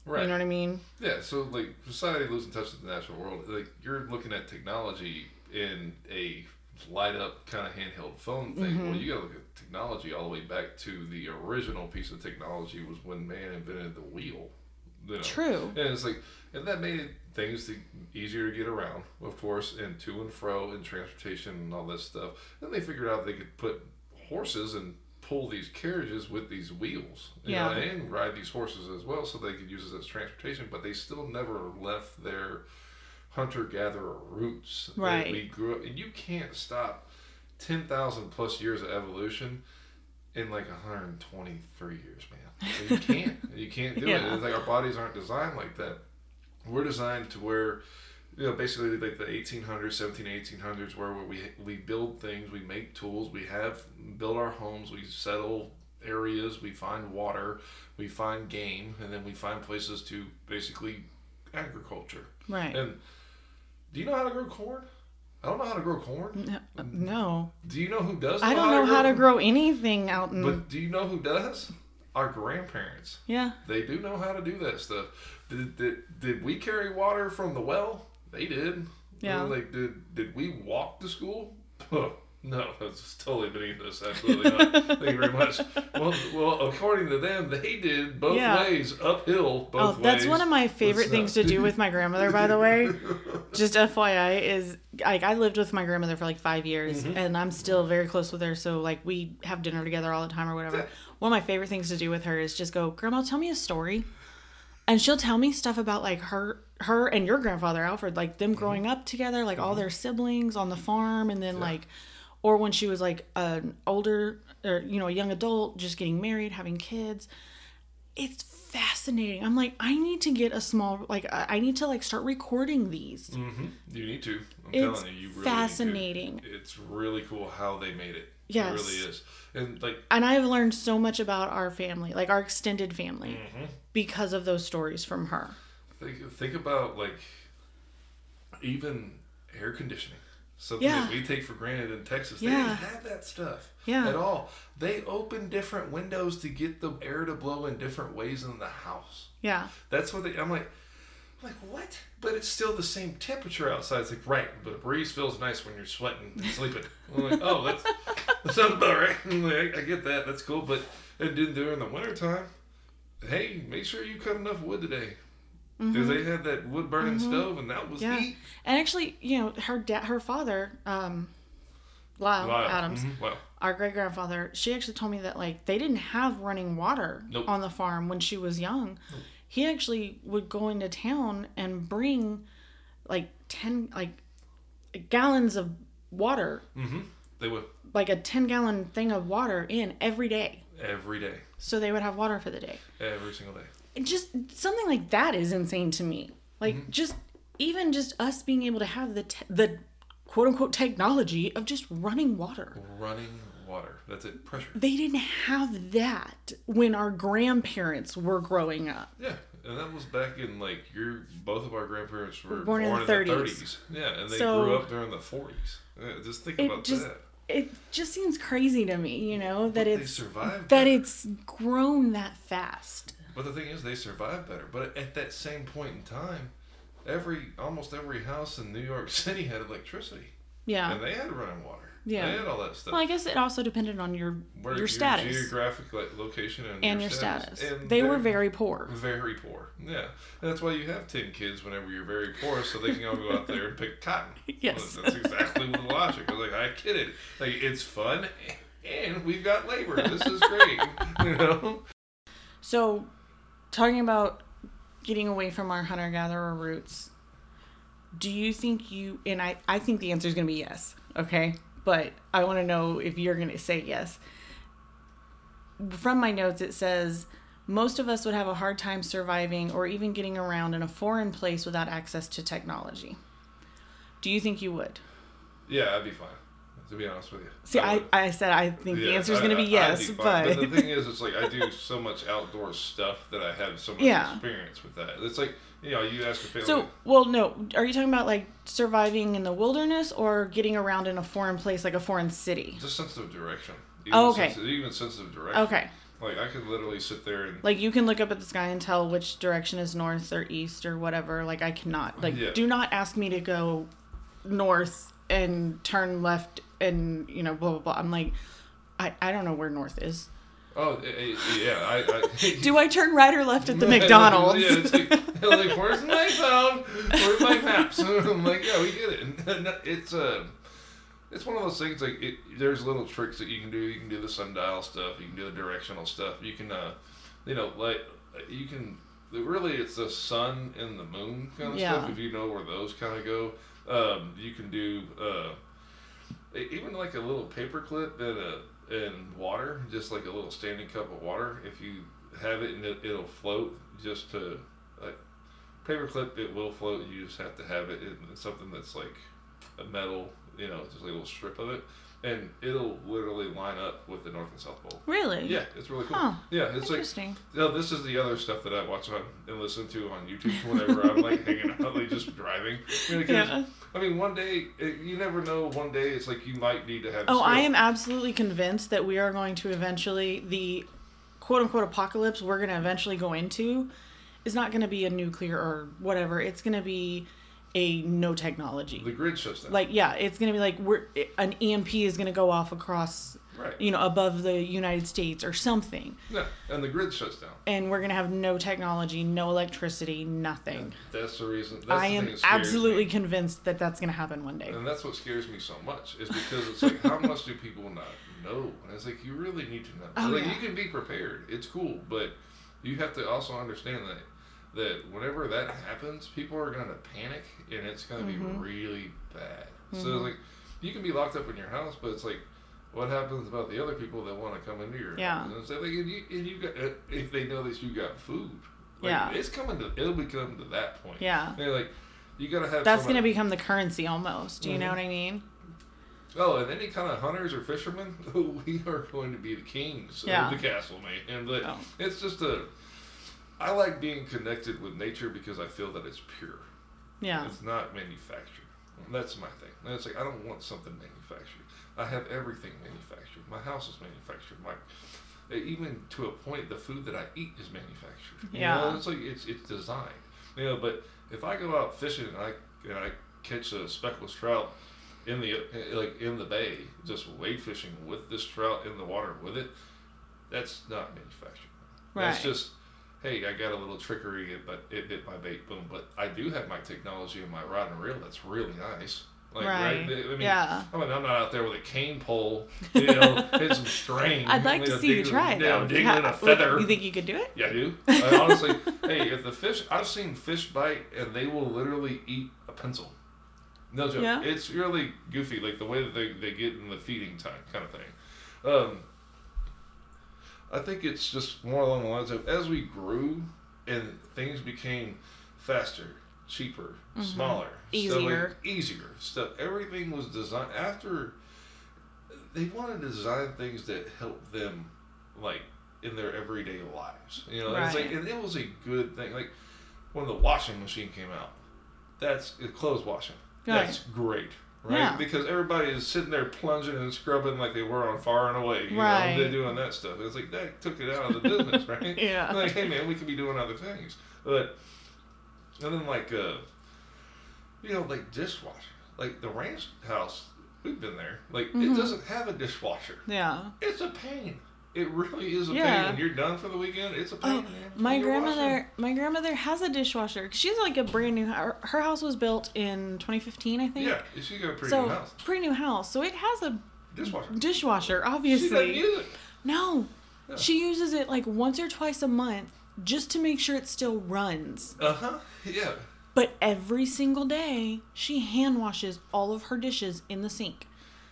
Right. You know what I mean? Yeah, so like society losing touch with the natural world. Like you're looking at technology in a light up kind of handheld phone thing. Well, mm-hmm. you got to look at technology all the way back to the original piece of technology was when man invented the wheel. You know? True. And it's like, and that made things easier to get around, of course, and to and fro and transportation and all this stuff. Then they figured out they could put horses and pull these carriages with these wheels, you know, Yeah. and ride these horses as well, so they could use it as transportation. But they still never left their hunter gatherer roots that Right. we grew up. And you can't stop ten thousand plus years of evolution in like 123 years, man. You can't. you can't do it. It's like our bodies aren't designed like that. We're designed to where, you know, basically like the 1800s, 17, 1800s, where we we build things, we make tools, we have build our homes, we settle areas, we find water, we find game, and then we find places to basically agriculture. Right. And do you know how to grow corn? I don't know how to grow corn. No, no. Do you know who does? I don't know how to corn? grow anything out in. But do you know who does? Our grandparents. yeah. They do know how to do that stuff. Did, did, did we carry water from the well? They did. Yeah. Like did did we walk to school? no, that's totally beneath us. Absolutely not. Thank you very much. Well, well, according to them, they did both Yeah. ways, uphill both Oh, that's ways. one of my favorite things to do with my grandmother, by the way. Just FYI, is like I lived with my grandmother for like five years, Mm-hmm. and I'm still very close with her. So like we have dinner together all the time or whatever. One of my favorite things to do with her is just go, Grandma, tell me a story, and she'll tell me stuff about like her, her and your grandfather Alfred, like Mm-hmm. them growing up together, like all their siblings on the farm, and then like, or when she was like an older or you know a young adult, just getting married, having kids it's fascinating. I'm like, I need to get a small like I need to like start recording these. Mhm. You need to. I'm It's telling you, you really fascinating. Need to. It's really cool how they made it. Yes. It really is. And like And I've learned so much about our family, like our extended family, Mm-hmm. because of those stories from her. Think, think about like even air conditioning. Something Yeah. that we take for granted in Texas. They Yeah. didn't have that stuff Yeah. at all. They opened different windows to get the air to blow in different ways in the house. Yeah. That's what they. I'm like, I'm like what? But it's still the same temperature outside. It's like right, but a breeze feels nice when you're sweating and sleeping. I'm like, oh, that's that sounds about right. Like, I, get that. That's cool. But it and then during the wintertime, hey, make sure you cut enough wood today. Because they had that wood burning stove, and that was Mm-hmm. Yeah. heat. And actually, you know, her dad her father, um Lyle, Wow. Adams, Mhm. Wow. our great grandfather, she actually told me that like they didn't have running water Nope. on the farm when she was young. He actually would go into town and bring like 10 like gallons of water, Mm-hmm. They would like a 10 gallon thing of water in every day. every day, So they would have water for the day. every single day. Just something like that is insane to me. Like Mm-hmm. just even just us being able to have the te- the quote unquote technology of just running water. Running water. That's it. Pressure. They didn't have that when our grandparents were growing up. Yeah, and that was back in like your both of our grandparents were Born born, in the in the 30s. 30s. Yeah, and they So- grew up during the 40s. Yeah, just think about just that. it just seems crazy to me, you know, that They it's survived. that better. it's grown that fast. But the thing is, they survived better. But at that same point in time, every almost every house in New York City had electricity, Yeah. and they had running water. Yeah. they had all that stuff. Well, I guess it also depended on your Where your status geographic location, and, and your status. And They were very poor. very poor. Yeah, and that's why you have ten kids whenever you're very poor, so they can all go out there and pick cotton. Yes. Well, that's exactly the logic. I was like, I get it. Like it's fun, and we've got labor. This is great. you know. So, talking about getting away from our hunter gatherer roots, do you think you, and I, I think the answer is going to be yes, okay? But I want to know if you're going to say yes. From my notes, it says most of us would have a hard time surviving or even getting around in a foreign place without access to technology. Do you think you would? Yeah, I'd be fine. To be honest with you. See, I, would. I said I think the answer is going to be I- yes, fine. but. the thing is, it's like I do so much outdoor stuff that I have so much Yeah. experience with that. It's like you know, you ask a family. So, well, no. Are you talking about like surviving in the wilderness or getting around in a foreign place, like a foreign city? just sensitive direction. Oh, okay. Sensitive, even sensitive direction. Okay. Like I could literally sit there and Like you can look up at the sky and tell which direction is north or east or whatever. Like I cannot. Like Yeah. do not ask me to go north and turn left and you know blah blah blah. I'm like, I I don't know where north is. oh eh, eh, yeah, I, I Do I turn right or left at the McDonald's? Yeah, it's like, like where's my phone? Where's my maps? I'm like, yeah, we get it. It's uh, it's one of those things like it, there's little tricks that you can do. You can do the sundial stuff. You can do the directional stuff. You can, uh, you know, like you can. Really, it's the sun and the moon kind of Yeah. stuff. If you know where those kind of go, um, you can do uh, even like a little paper clip in a uh, in water, just like a little standing cup of water. If you have it and it, it'll float, just to like paper clip, it will float. You just have to have it in something that's like a metal, you know, just like a little strip of it, and it'll literally line up with the North and South Pole. Really? Yeah, it's really cool. Huh. Yeah, it's like Interesting. no, this is the other stuff that I watch on and listen to on YouTube whenever I'm like hanging out, like just driving. I mean, Yeah. I mean, one day it, you never know. One day it's like you might need to have. Oh, I am absolutely convinced that we are going to eventually the quote unquote apocalypse we're going to eventually go into is not going to be a nuclear or whatever. It's going to be a no technology. The grid system. Like yeah, it's going to be like we're an EMP is going to go off across right. you know above the United States or something. Yeah, and the grid shuts down. And we're going to have no technology, no electricity, nothing. That's the reason. That's I the am absolutely me. convinced that that's going to happen one day. And that's what scares me so much is because it's like, how much do people not know? And it's like, you really need to know. Oh, like, yeah. you can be prepared. It's cool, but you have to also understand that that whenever that happens, people are going to panic and it's going to Mhm. be really bad. So Mhm. it's like, you can be locked up in your house, but it's like, what happens about the other people that want to come into your Yeah. house? And it's like, and you, and you got, if they know that you got food, like, Yeah. it's coming to, it'll be coming to that point. Yeah. They're like, you got to have That's going to become the currency almost. Do you know Mhm. what I mean? Oh, and any kind of hunters or fishermen, we are going to be the kings Yeah. of the castle, mate. And but Oh. it's just a. I like being connected with nature because I feel that it's pure. Yeah. It's not manufactured. That's my thing. It's like I don't want something manufactured. I have everything manufactured. My house is manufactured. My even to a point, the food that I eat is manufactured. You Yeah. know, it's like it's it's designed. You know, but if I go out fishing and I and I catch a speckled trout in the like in the bay, just wade fishing with this trout in the water with it, that's not manufactured. Right. That's just hey, I got a little trickery, but it bit my bait, boom. But I do have my technology and my rod and reel that's really nice. Like, right. I mean, yeah. I mean, I'm not out there with a cane pole, you know, and some string. I'd like you to see you try it. Yeah, digging in a feather. You think you could do it? Yeah, I do. I honestly, hey, if the fish, I've seen fish bite and they will literally eat a pencil. No joke. Yeah? It's really goofy, like the way that they, they get in the feeding time kind of thing. Um, I think it's just more along the lines of as we grew and things became faster, cheaper, Mhm. smaller, Easier. stuff easier stuff. Everything was designed after they wanted to design things that help them, like in their everyday lives. You know, it's like, and it was a good thing. Like when the washing machine came out, that's clothes washing. That's great. Right, Yeah. because everybody is sitting there plunging and scrubbing like they were on far and away. You Right. know, they're doing that stuff. It's like that took it out of the business, right? Yeah. Like, hey man, we could be doing other things, but and then like uh, you know, like dishwasher, like the ranch house. We've been there. Like Mhm. it doesn't have a dishwasher. Yeah. It's a pain. It really is a Yeah. pain. When you're done for the weekend, it's a pain. Oh, my grandmother, my grandmother has a dishwasher. She's like a brand new. Her, her house was built in 2015, I think. Yeah, she got a pretty so good house. pretty new house. So it has a Dishwasher. dishwasher, obviously. She doesn't use it. No, Yeah. she uses it like once or twice a month just to make sure it still runs. Uh huh. Yeah. But every single day, she hand washes all of her dishes in the sink.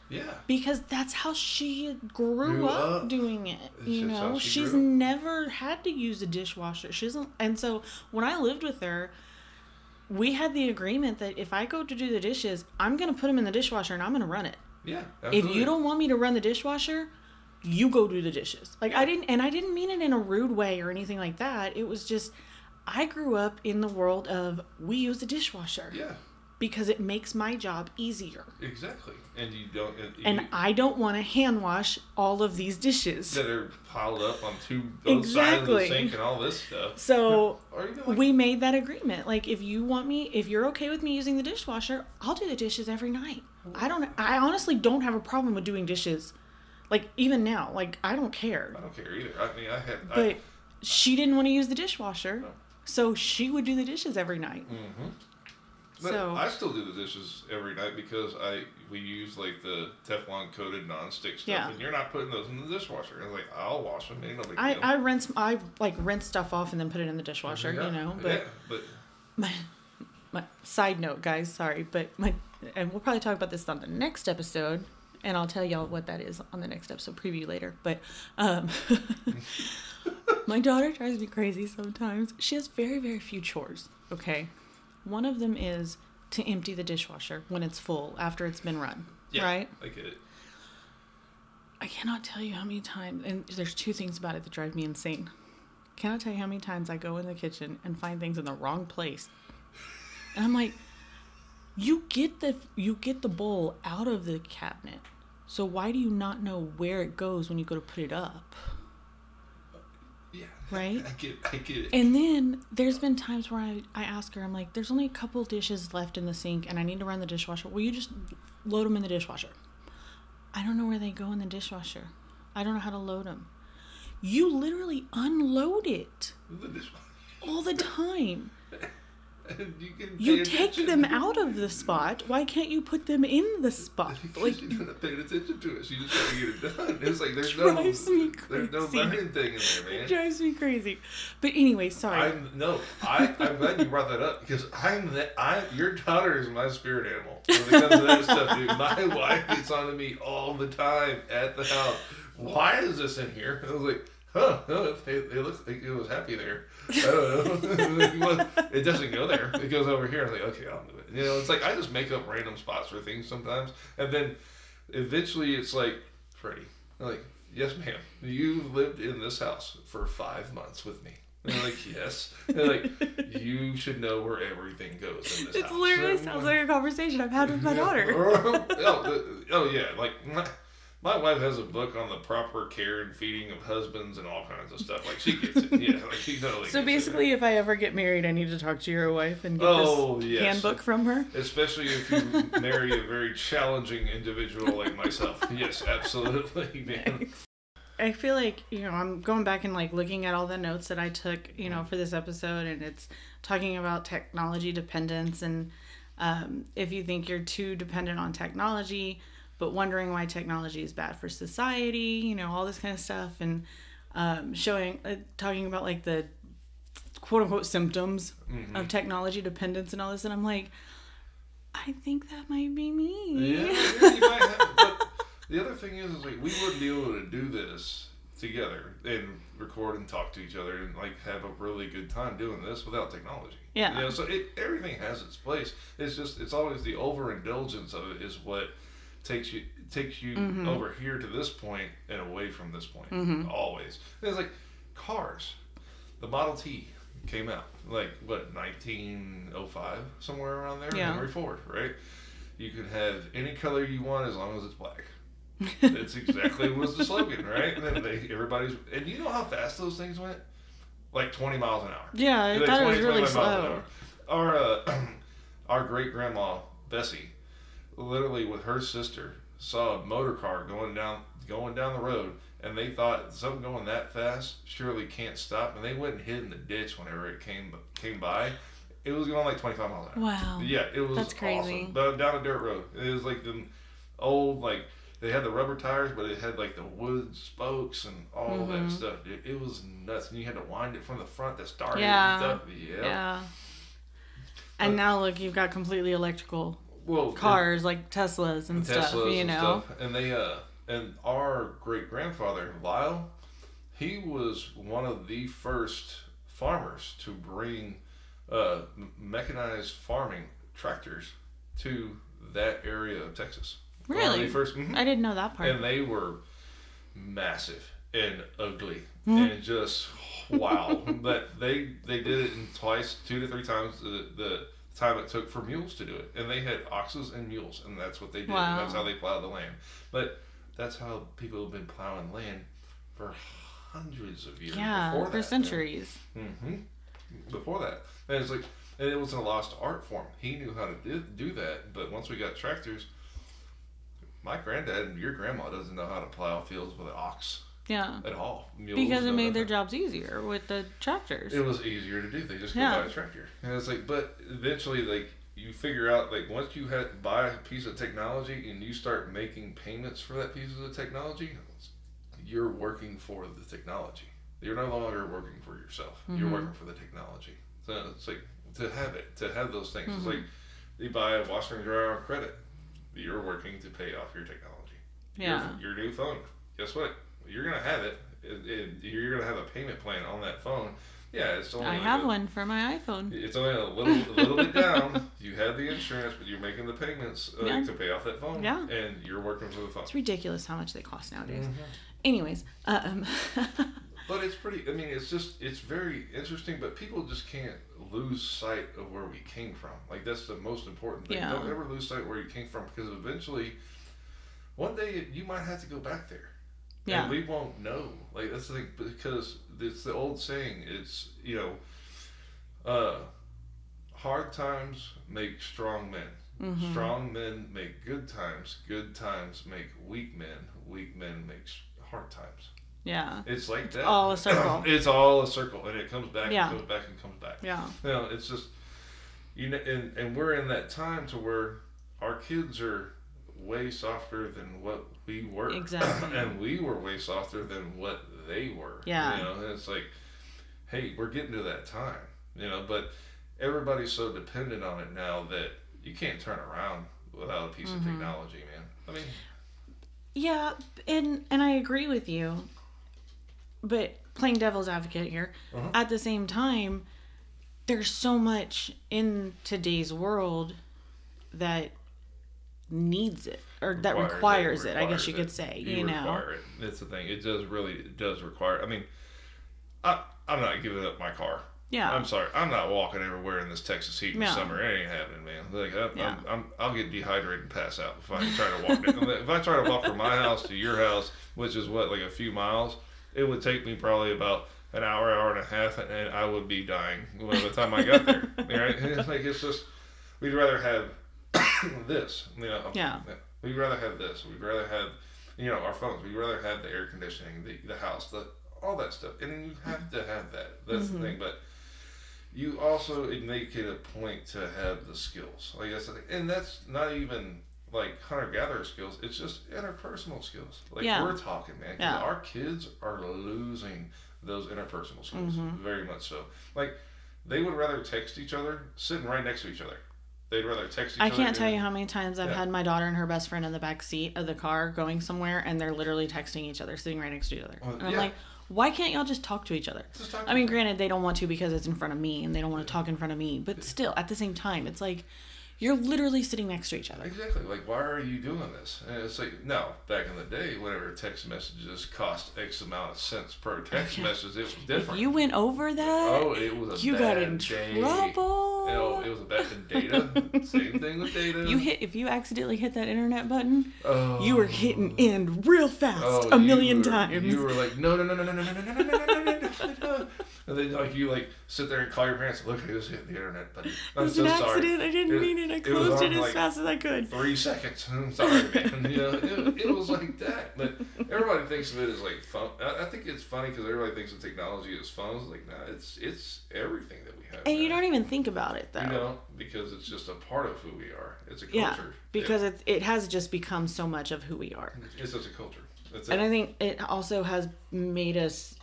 Yeah. because that's how she grew, Grew up, up. doing it. It's You know, she she's never had to use a dishwasher. She doesn't, and so when I lived with her, we had the agreement that if I go to do the dishes, I'm gonna put them in the dishwasher and I'm gonna run it. Yeah. If you don't want me to run the dishwasher, you go do the dishes. Like I didn't, and I didn't mean it in a rude way or anything like that. It was just, I grew up in the world of we use the dishwasher. Yeah. Because it makes my job easier. Exactly. And you don't. And, And you, I don't want to hand wash all of these dishes. that are piled up on two both sides of the Exactly. sink and all this stuff. So like we made that agreement. Like, if you want me, if you're okay with me using the dishwasher, I'll do the dishes every night. I don't, I honestly don't have a problem with doing dishes. Like, even now, like, I don't care. I don't care either. I mean, I had. I, But she didn't want to use the dishwasher. So she would do the dishes every night. Mm. But So- I still do the dishes every night because I we use like the Teflon coated nonstick stuff, Yeah. and you're not putting those in the dishwasher. And like I'll wash them, ain't no big I, deal. I rinse, I like rinse stuff off and then put it in the dishwasher, Yeah, you know. But yeah, but my, my side note, guys, sorry, but my, and we'll probably talk about this on the next episode, and I'll tell y'all what that is on the next episode preview later. But um, my daughter drives me crazy sometimes. She has very, very few chores. Okay, one of them is to empty the dishwasher when it's full after it's been run. yeah, Right. I get it. I cannot tell you how many times, and there's two things about it that drive me insane. Cannot tell you how many times I go in the kitchen and find things in the wrong place, and I'm like, "You get the you get the bowl out of the cabinet, so why do you not know where it goes when you go to put it up?" Right? I get, I get it. And then there's been times where I, I ask her, I'm like, there's only a couple dishes left in the sink and I need to run the dishwasher. Will you just load them in the dishwasher? I don't know where they go in the dishwasher. I don't know how to load them. You literally unload it the all the time. You can You take them out of the spot. Why can't you put them in the spot? Like, you're not paying attention to it. She just got to get it done. It's like there's no there's no learning thing in there, man. it drives me crazy. But anyway, sorry. I'm no, I I'm glad you brought that up because I'm that I your daughter is my spirit animal when it comes to that stuff, dude. My wife gets on to me all the time at the house. Why is this in here? I was like, huh? No, it, it looks like it was happy there. I don't know. It doesn't go there. It goes over here. I was like, okay, I'll do it. You know, it's like I just make up random spots for things sometimes, and then eventually it's like, Freddy, I'm like, yes, ma'am, you've lived in this house for five months with me. And they're like, yes. And they're like, you should know where everything goes in this it house. literally sounds like a conversation I've had with my daughter. oh, oh, yeah, like my, wife has a book on the proper care and feeding of husbands and all kinds of stuff. Like she gets it. Yeah, like she totally. So basically, if I ever get married, I need to talk to your wife and get Oh, this yes. handbook from her. especially if you marry a very challenging individual like myself. Yes, absolutely, man. I feel like you know I'm going back and like looking at all the notes that I took, you know, for this episode, and it's talking about technology dependence and um, if you think you're too dependent on technology, but wondering why technology is bad for society, you know, all this kind of stuff, and um, showing, uh, talking about like the quote unquote symptoms of technology dependence and all this, and I'm like, I think that might be me. Yeah, yeah, you might have. But the other thing is, is like we wouldn't be able to do this together and record and talk to each other and like have a really good time doing this without technology. Yeah. You know, so it, everything has its place. It's just it's always the overindulgence of it is what takes you takes you Mm-hmm. over here to this point and away from this point. Always. And it's like cars. The Model T came out like what 1905 somewhere around there. Yeah. Henry Ford, right? You can have any color you want as long as it's black. That's exactly was the slogan, right? And then they, everybody's and you know how fast those things went? Like 20 miles an hour. Yeah, I Like thought it was really 25 miles an slow. Our uh, our great grandma Bessie, literally with her sister, saw a motor car going down going down the road, and they thought something going that fast surely can't stop, and they went and hid in the ditch whenever it came came by. It was going like 25 miles an hour. Wow. Yeah, it was That's crazy. awesome. Down a dirt road. It was like the old like they had the rubber tires, but it had like the wood spokes and all Mm-hmm. that stuff. It, it was nuts, and you had to wind it from the front to start Yeah. and stuff. Yeah. Yeah. And now look, you've got completely electrical Well, cars like Teslas and stuff, you and know. stuff. And they uh and our great grandfather Lyle, he was one of the first farmers to bring uh, mechanized farming tractors to that area of Texas. Really? the first, mhm. I didn't know that part. and they were massive and ugly Mm-hmm. and just wow. but they they did it in twice, two to three times the the time it took for mules to do it, and they had oxes and mules, and that's what they did. Wow. And that's how they plowed the land. But that's how people have been plowing land for hundreds of years. Yeah, before for that, centuries. hmm Before that, and it's like, and it wasn't a lost art form. He knew how to do, do that, but once we got tractors, my granddad and your grandma doesn't know how to plow fields with an ox Yeah. at all. Mules Because it made their jobs easier with the tractors. It was easier to do. They just go Yeah. buy a tractor, and it's like, but eventually, like you figure out, like once you had buy a piece of technology and you start making payments for that piece of the technology, you're working for the technology. You're no longer working for yourself. You're Mhm. working for the technology. So it's like to have it, to have those things. It's Mhm. like you buy a washer and dryer on credit. You're working to pay off your technology. yeah. Your, your new phone. Guess what? You're gonna have it. It- it- You're gonna have a payment plan on that phone. Yeah, it's only I like have a- one for my iPhone. it's only a little, a little bit down. You have the insurance, but you're making the payments uh, Yeah. to pay off that phone. Yeah. And you're working for the phone. It's ridiculous how much they cost nowadays. Mhm. Anyways, um, But it's pretty. I mean, it's just it's very interesting. But people just can't lose sight of where we came from. Like that's the most important thing. Yeah. Don't ever lose sight of where you came from because eventually, one day you might have to go back there. Yeah. And we won't know. Like that's the thing because it's the old saying. It's you know, uh, hard times make strong men. mhm. Strong men make good times. Good times make weak men. Weak men make hard times. yeah, It's like that. all a circle. it's all a circle, and it comes back, Yeah. and comes back, and comes back. yeah, You know, it's just you know, and and we're in that time to where our kids are way softer than what we were. Exactly. and we were way softer than what they were. Yeah. You know, and it's like, hey, we're getting to that time. You know, but everybody's so dependent on it now that you can't turn around without a piece Mhm. of technology, man. I mean, yeah, and and I agree with you, but playing devil's advocate here, Uh-huh. at the same time, there's so much in today's world that needs it or that requires requires it. I guess you it. could say, you, know. require it. It's the thing. It does really. It does require. I mean, I I'm not giving up my car. Yeah. I'm sorry. I'm not walking everywhere in this Texas heat in the No. summer. It ain't happening, man. Like I, Yeah. I'm, I'm, I'll get dehydrated and pass out if I try to walk. if I try to walk from my house to your house, which is what like a few miles, it would take me probably about an hour, hour and a half, and I would be dying by the time I got there. right? It's like it's just we'd rather have this. You know. Yeah. We'd rather have this. We'd rather have, you know, our phones. We'd rather have the air conditioning, the, the house, the all that stuff. And you have to have that. That's Mhm. the thing. But you also make it a point to have the skills. Like the thing. And that's not even like hunter gatherer skills. It's just interpersonal skills. Like Yeah. we're talking, man. Yeah. Our kids are losing those interpersonal skills Mhm. very much so. Like they would rather text each other sitting right next to each other. They'd rather text each I other. can't tell you how many times I've Yeah. had my daughter and her best friend in the back seat of the car going somewhere and they're literally texting each other, sitting right next to each other. Well, and I'm yeah. like, why can't y'all just talk to each other? Talk I to mean, granted, they don't want to because it's in front of me and they don't want to talk in front of me, but still, at the same time, it's like you're literally sitting next to each other. Exactly. Like, why are you doing this? And it's like, no, back in the day, whenever text messages cost X amount of cents per text message, it was If different. you went over that, oh, it was a you bad got in day. trouble. Know, it was a bad data. Same thing with data. You hit if you accidentally hit that internet button, Oh. you were hitting end real fast Oh, a million were- times. You were like, no, no, no, no, no, no, no, no, no, no, no, no, no, no, no. And then like you like sit there and call your parents. Look, I just hit the internet it I'm was so an sorry. accident. I didn't It- mean it. I it closed on, it as like, fast as I could. three seconds. I'm sorry, man. you know, it, it was like that. But everybody thinks of it as like fun. I, I think it's funny because everybody thinks of technology as fun. It's like, nah, it's it's everything that we have. And you don't even think about it though. You know, because it's just a part of who we are. It's a Yeah, culture. because it, it has just become so much of who we are. It's such a culture. That's And it. I think it also has made us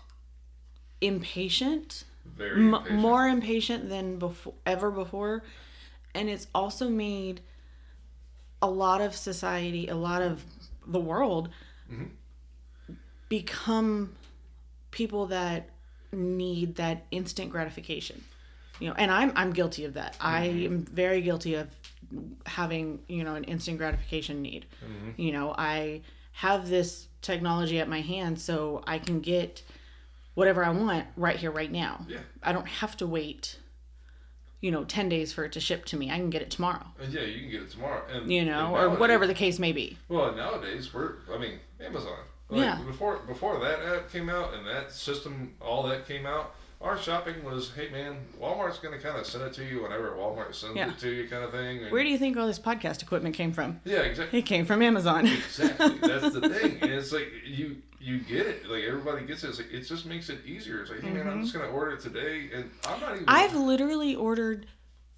impatient, Very m- more impatient than before, ever before. And it's also made a lot of society, a lot of the world Mhm. become people that need that instant gratification. You know, and I'm I'm guilty of that. I am very guilty of having, you know, an instant gratification need. Mhm. You know, I have this technology at my hand so I can get whatever I want right here right now. Yeah. I don't have to wait you know, 10 days for it to ship to me. I can get it tomorrow, And yeah, you can get it tomorrow. And you know, and or whatever the case may be. Well, nowadays we're I mean Amazon. Like, Yeah. Before before that app came out and that system, all that came out. Our shopping was, hey man, Walmart's gonna kind of send it to you whenever Walmart sends Yeah. it to you, kind of thing. And, Where do you think all this podcast equipment came from? yeah, exactly. It came from Amazon. Exactly. That's the thing. And it's like you you get it. Like everybody gets it. It's like, it just makes it easier. It's like, hey man, I'm just gonna order it today, and I'm not even. Mm-hmm. I've literally ordered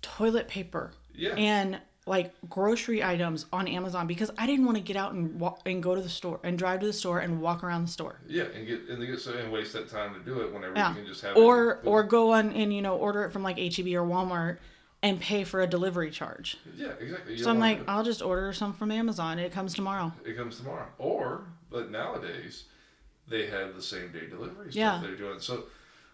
toilet paper yeah. and like grocery items on Amazon because I didn't want to get out and walk and go to the store and drive to the store and walk around the store. yeah, and get and they get so and waste that time to do it whenever Yeah. you can just have Or it. or go on and you know order it from like HEB or Walmart and pay for a delivery charge. yeah, exactly. You So I'm like. I'll just order some from Amazon. It comes tomorrow. it comes tomorrow. Or but nowadays they have the same day delivery stuff Yeah. they're doing. So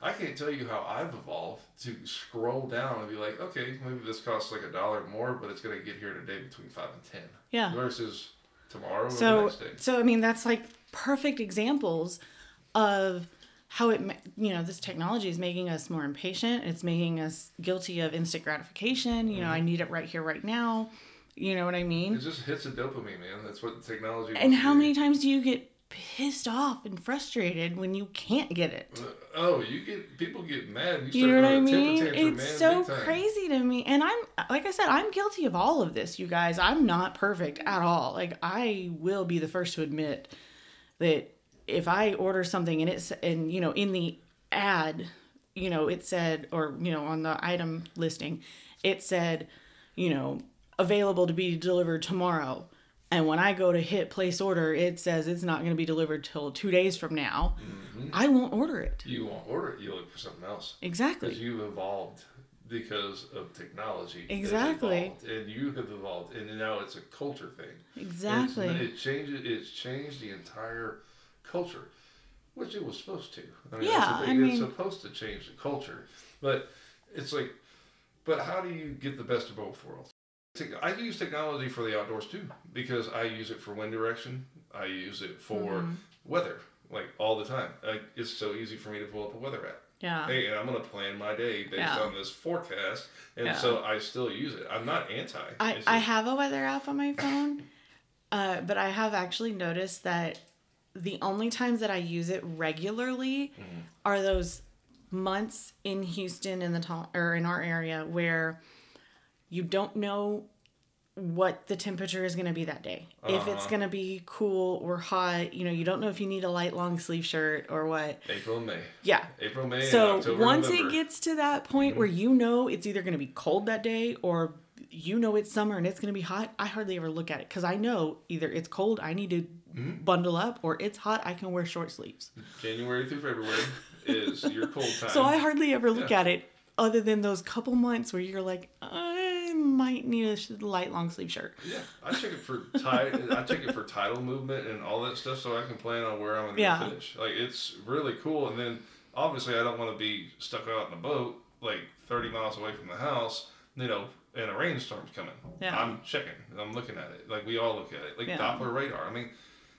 I can't tell you how I've evolved to scroll down and be like, okay, maybe this costs like a dollar more, but it's gonna get here today between five and ten. Yeah. Versus tomorrow or the So next day. so I mean that's like perfect examples of how it you know this technology is making us more impatient. It's making us guilty of instant gratification. You know, Mm-hmm. I need it right here, right now. You know what I mean? It just hits a dopamine, man. That's what the technology. And how many times do you get pissed off and frustrated when you can't get it? Oh, you get people get mad. You, You know what I throwing a temper mean? It's so crazy to me. And I'm, like I said, I'm guilty of all of this, you guys. I'm not perfect at all. Like, I will be the first to admit that if I order something and it's, and, you know, in the ad, you know, it said, or, you know, on the item listing, it said, you know, available to be delivered tomorrow. And when I go to hit place order, it says it's not going to be delivered till two days from now. Mm-hmm. I won't order it. You won't order it. You look for something else. Exactly. Because you've evolved because of technology. Exactly. and you have evolved, and now it's a culture thing. Exactly. It's, it changes. It's changed the entire culture, which it was supposed to. I mean, Yeah. I it's mean- supposed to change the culture, but it's like, but how do you get the best of both worlds? I use technology for the outdoors too because I use it for wind direction. I use it for Mm-hmm. weather, like all the time. Like, it's so easy for me to pull up a weather app. yeah. Hey, and I'm gonna plan my day based Yeah. on this forecast, and Yeah. so I still use it. I'm not anti. I, It's I have a weather app on my phone, uh, but I have actually noticed that the only times that I use it regularly Mm-hmm. are those months in Houston in the to- or in our area where you don't know what the temperature is going to be that day. If it's Uh-huh. going to be cool or hot, you know, you don't know if you need a light long sleeve shirt or what. April May. Yeah. April, May, and So October, once November. it gets to that point where you know it's either going to be cold that day or you know it's summer and it's going to be hot, I hardly ever look at it because I know either it's cold, I need to bundle up, or it's hot, I can wear short sleeves. January through February is your cold time. So I hardly ever look Yeah. at it other than those couple months where you're like, I might need a light long sleeve shirt. yeah, I check it for tide. I check it for tidal movement and all that stuff, so I can plan on where I'm gonna Yeah. finish. Like it's really cool. And then obviously I don't want to be stuck out in a boat like 30 miles away from the house. You know, and a rainstorm's coming. Yeah. I'm checking. I'm looking at it. Like we all look at it. Like Yeah. Doppler radar. I mean,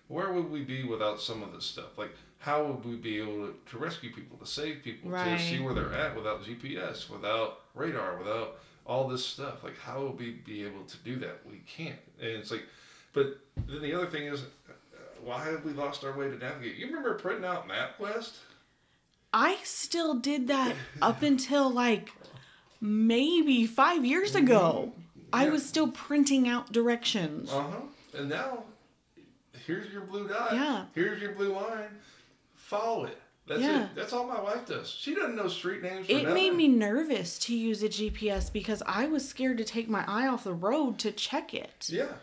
where would we be without some of this stuff? Like how would we be able to, to rescue people, to save people, Right. to see where they're at without GPS, without radar, without all this stuff? Like how will we be able to do that? We can't. And it's like, but then the other thing is, uh, why have we lost our way to navigate? You remember printing out MapQuest? I still did that up until like maybe five years ago. I was still printing out directions. Uh huh. And now, here's your blue dot. Yeah. Here's your blue line. Follow it. That's Yeah. it. That's all my wife does. She doesn't know street names. For It made me nervous to use a GPS because I was scared to take my eye off the road to check it. Yeah.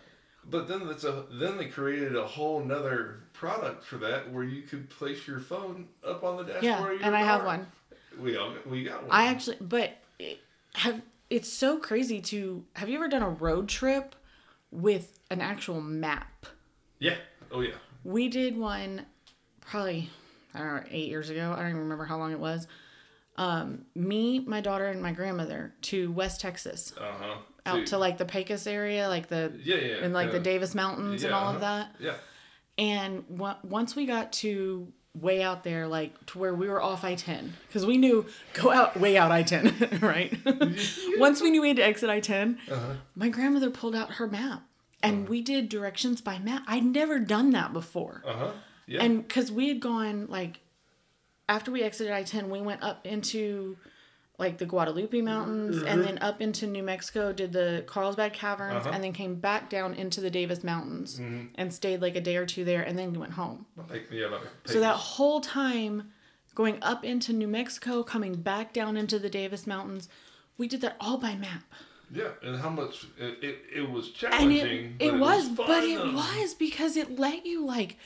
But then that's a then they created a whole nother product for that where you could place your phone up on the dashboard. Yeah, and I have one. We all we got one. I actually, but it, have it's so crazy to have you ever done a road trip with an actual map? yeah. Oh yeah. We did one probably I don't know eight years ago. I don't even remember how long it was. Um, me, my daughter, and my grandmother to West Texas, Uh huh. out to like the Pecos area, like the yeah yeah and like the. Davis Mountains and all of uh-huh. that. Yeah. And wa- once we got to way out there, like to where we were off I 10. Because we knew go out, way out I 10, right? Once we knew we had to exit I 10, Uh-huh. my grandmother pulled out her map and we did directions by map. I'd never done that before. Uh huh. Yeah. And because we had gone, like, after we exited I 10, we went up into like the Guadalupe Mountains and then up into New Mexico, did the Carlsbad Caverns, Uh-huh. and then came back down into the Davis Mountains and stayed like a day or two there and then we went home. like, yeah, like So that whole time going up into New Mexico, coming back down into the Davis Mountains, we did that all by map. Yeah, and how much it, it, it was And challenging. it, it, but was, but it was because it let you like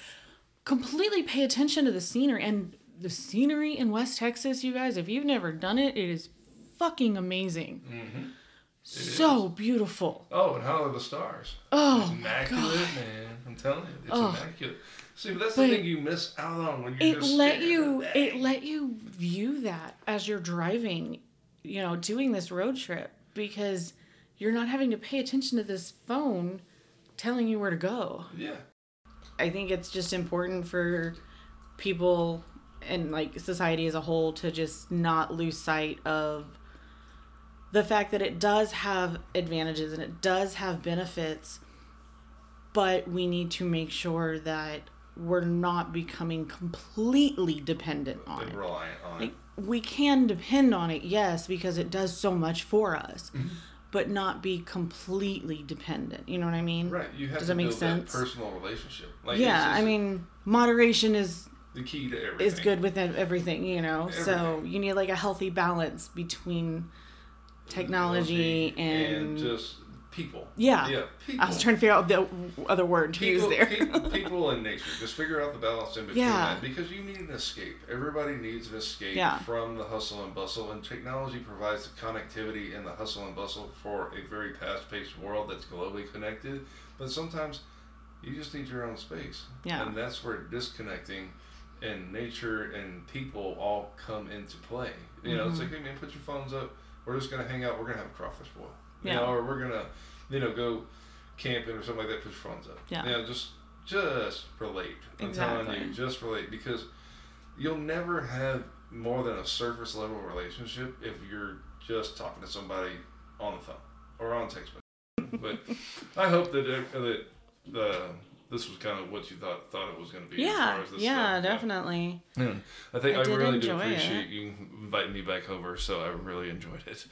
completely pay attention to the scenery and the scenery in West Texas, you guys, if you've never done it, it is fucking amazing. Mm-hmm. So beautiful. Oh, and how are the stars? Oh, immaculate, man. I'm telling you, it's Oh. immaculate. See, but that's But the thing you miss out on when you're it just let you it let you view that as you're driving you know doing this road trip because you're not having to pay attention to this phone telling you where to go Yeah. I think it's just important for people and like society as a whole to just not lose sight of the fact that it does have advantages and it does have benefits but we need to make sure that we're not becoming completely dependent on it reliant on like it. we can depend on it yes because it does so much for us Mm-hmm. But not be completely dependent you know what i mean Right. You have Does to that make build sense? that personal relationship. Like, yeah it's i mean moderation is the key to everything. is good with everything you know so you need like a healthy balance between technology and, just people. yeah. Yeah. People. i was trying to figure out the other word to people, use there people, people and nature. Just figure out the balance in between Yeah. that because you need an escape. Everybody needs an escape Yeah. from the hustle and bustle, and technology provides the connectivity and the hustle and bustle for a very fast-paced world that's globally connected. But sometimes you just need your own space, Yeah. and that's where disconnecting and nature and people all come into play. You know, it's Mm-hmm. like, hey man, put your phones up. We're just gonna hang out. We're gonna have a crawfish boil. You Yeah. know, or we're gonna, you know, go camping or something like that. Your phones up. Yeah. You know, just just relate. I'm telling you, just relate because you'll never have more than a surface level relationship if you're just talking to somebody on the phone or on text message. but I hope that that uh, this was kind of what you thought thought it was going to be. as yeah far as this yeah stuff. definitely Yeah. I think I I, really do appreciate it. you inviting me back over. So I really enjoyed it.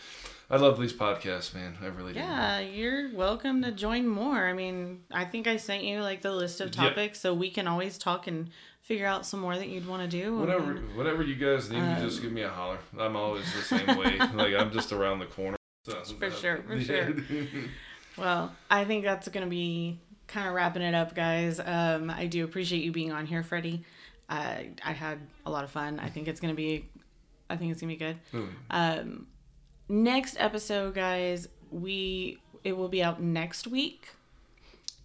I love these podcasts, man. I really do. Yeah, you're welcome to join more. I mean, I think I sent you like the list of Yeah. topics, so we can always talk and figure out some more that you'd want to do. Whatever, mean, whatever you guys need, you Um, just give me a holler. I'm always the same way. like I'm just around the corner. So, For sure, for sure. Well, I think that's going to be kind of wrapping it up, guys. Um, I do appreciate you being on here, Freddy. Uh, I had a lot of fun. I think it's to be, I think it's to be good. Mm. Um, next episode, guys, we it will be out next week,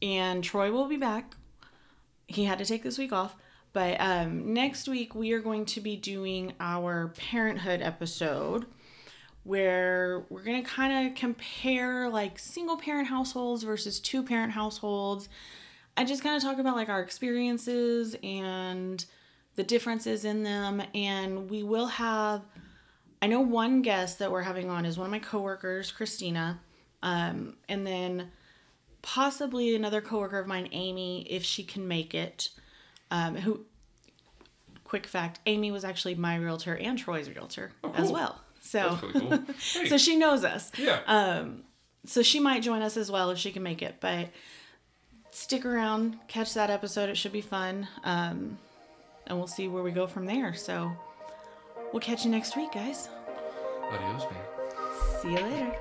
and Troy will be back. He had to take this week off, but um, next week we are going to be doing our parenthood episode where we're going to kind of compare like single parent households versus two parent households. I just kind of talk about like our experiences and the differences in them. And we will have, I know one guest that we're having on is one of my coworkers, Christina. Um, and then possibly another coworker of mine, Amy, if she can make it. Um, who, quick fact, Amy was actually my realtor and Troy's realtor as cool. well. So, cool. Hey. so she knows us. yeah. Um, so she might join us as well if she can make it. But stick around, catch that episode. It should be fun. Um, and we'll see where we go from there. So we'll catch you next week, guys. Adios, man. See you later.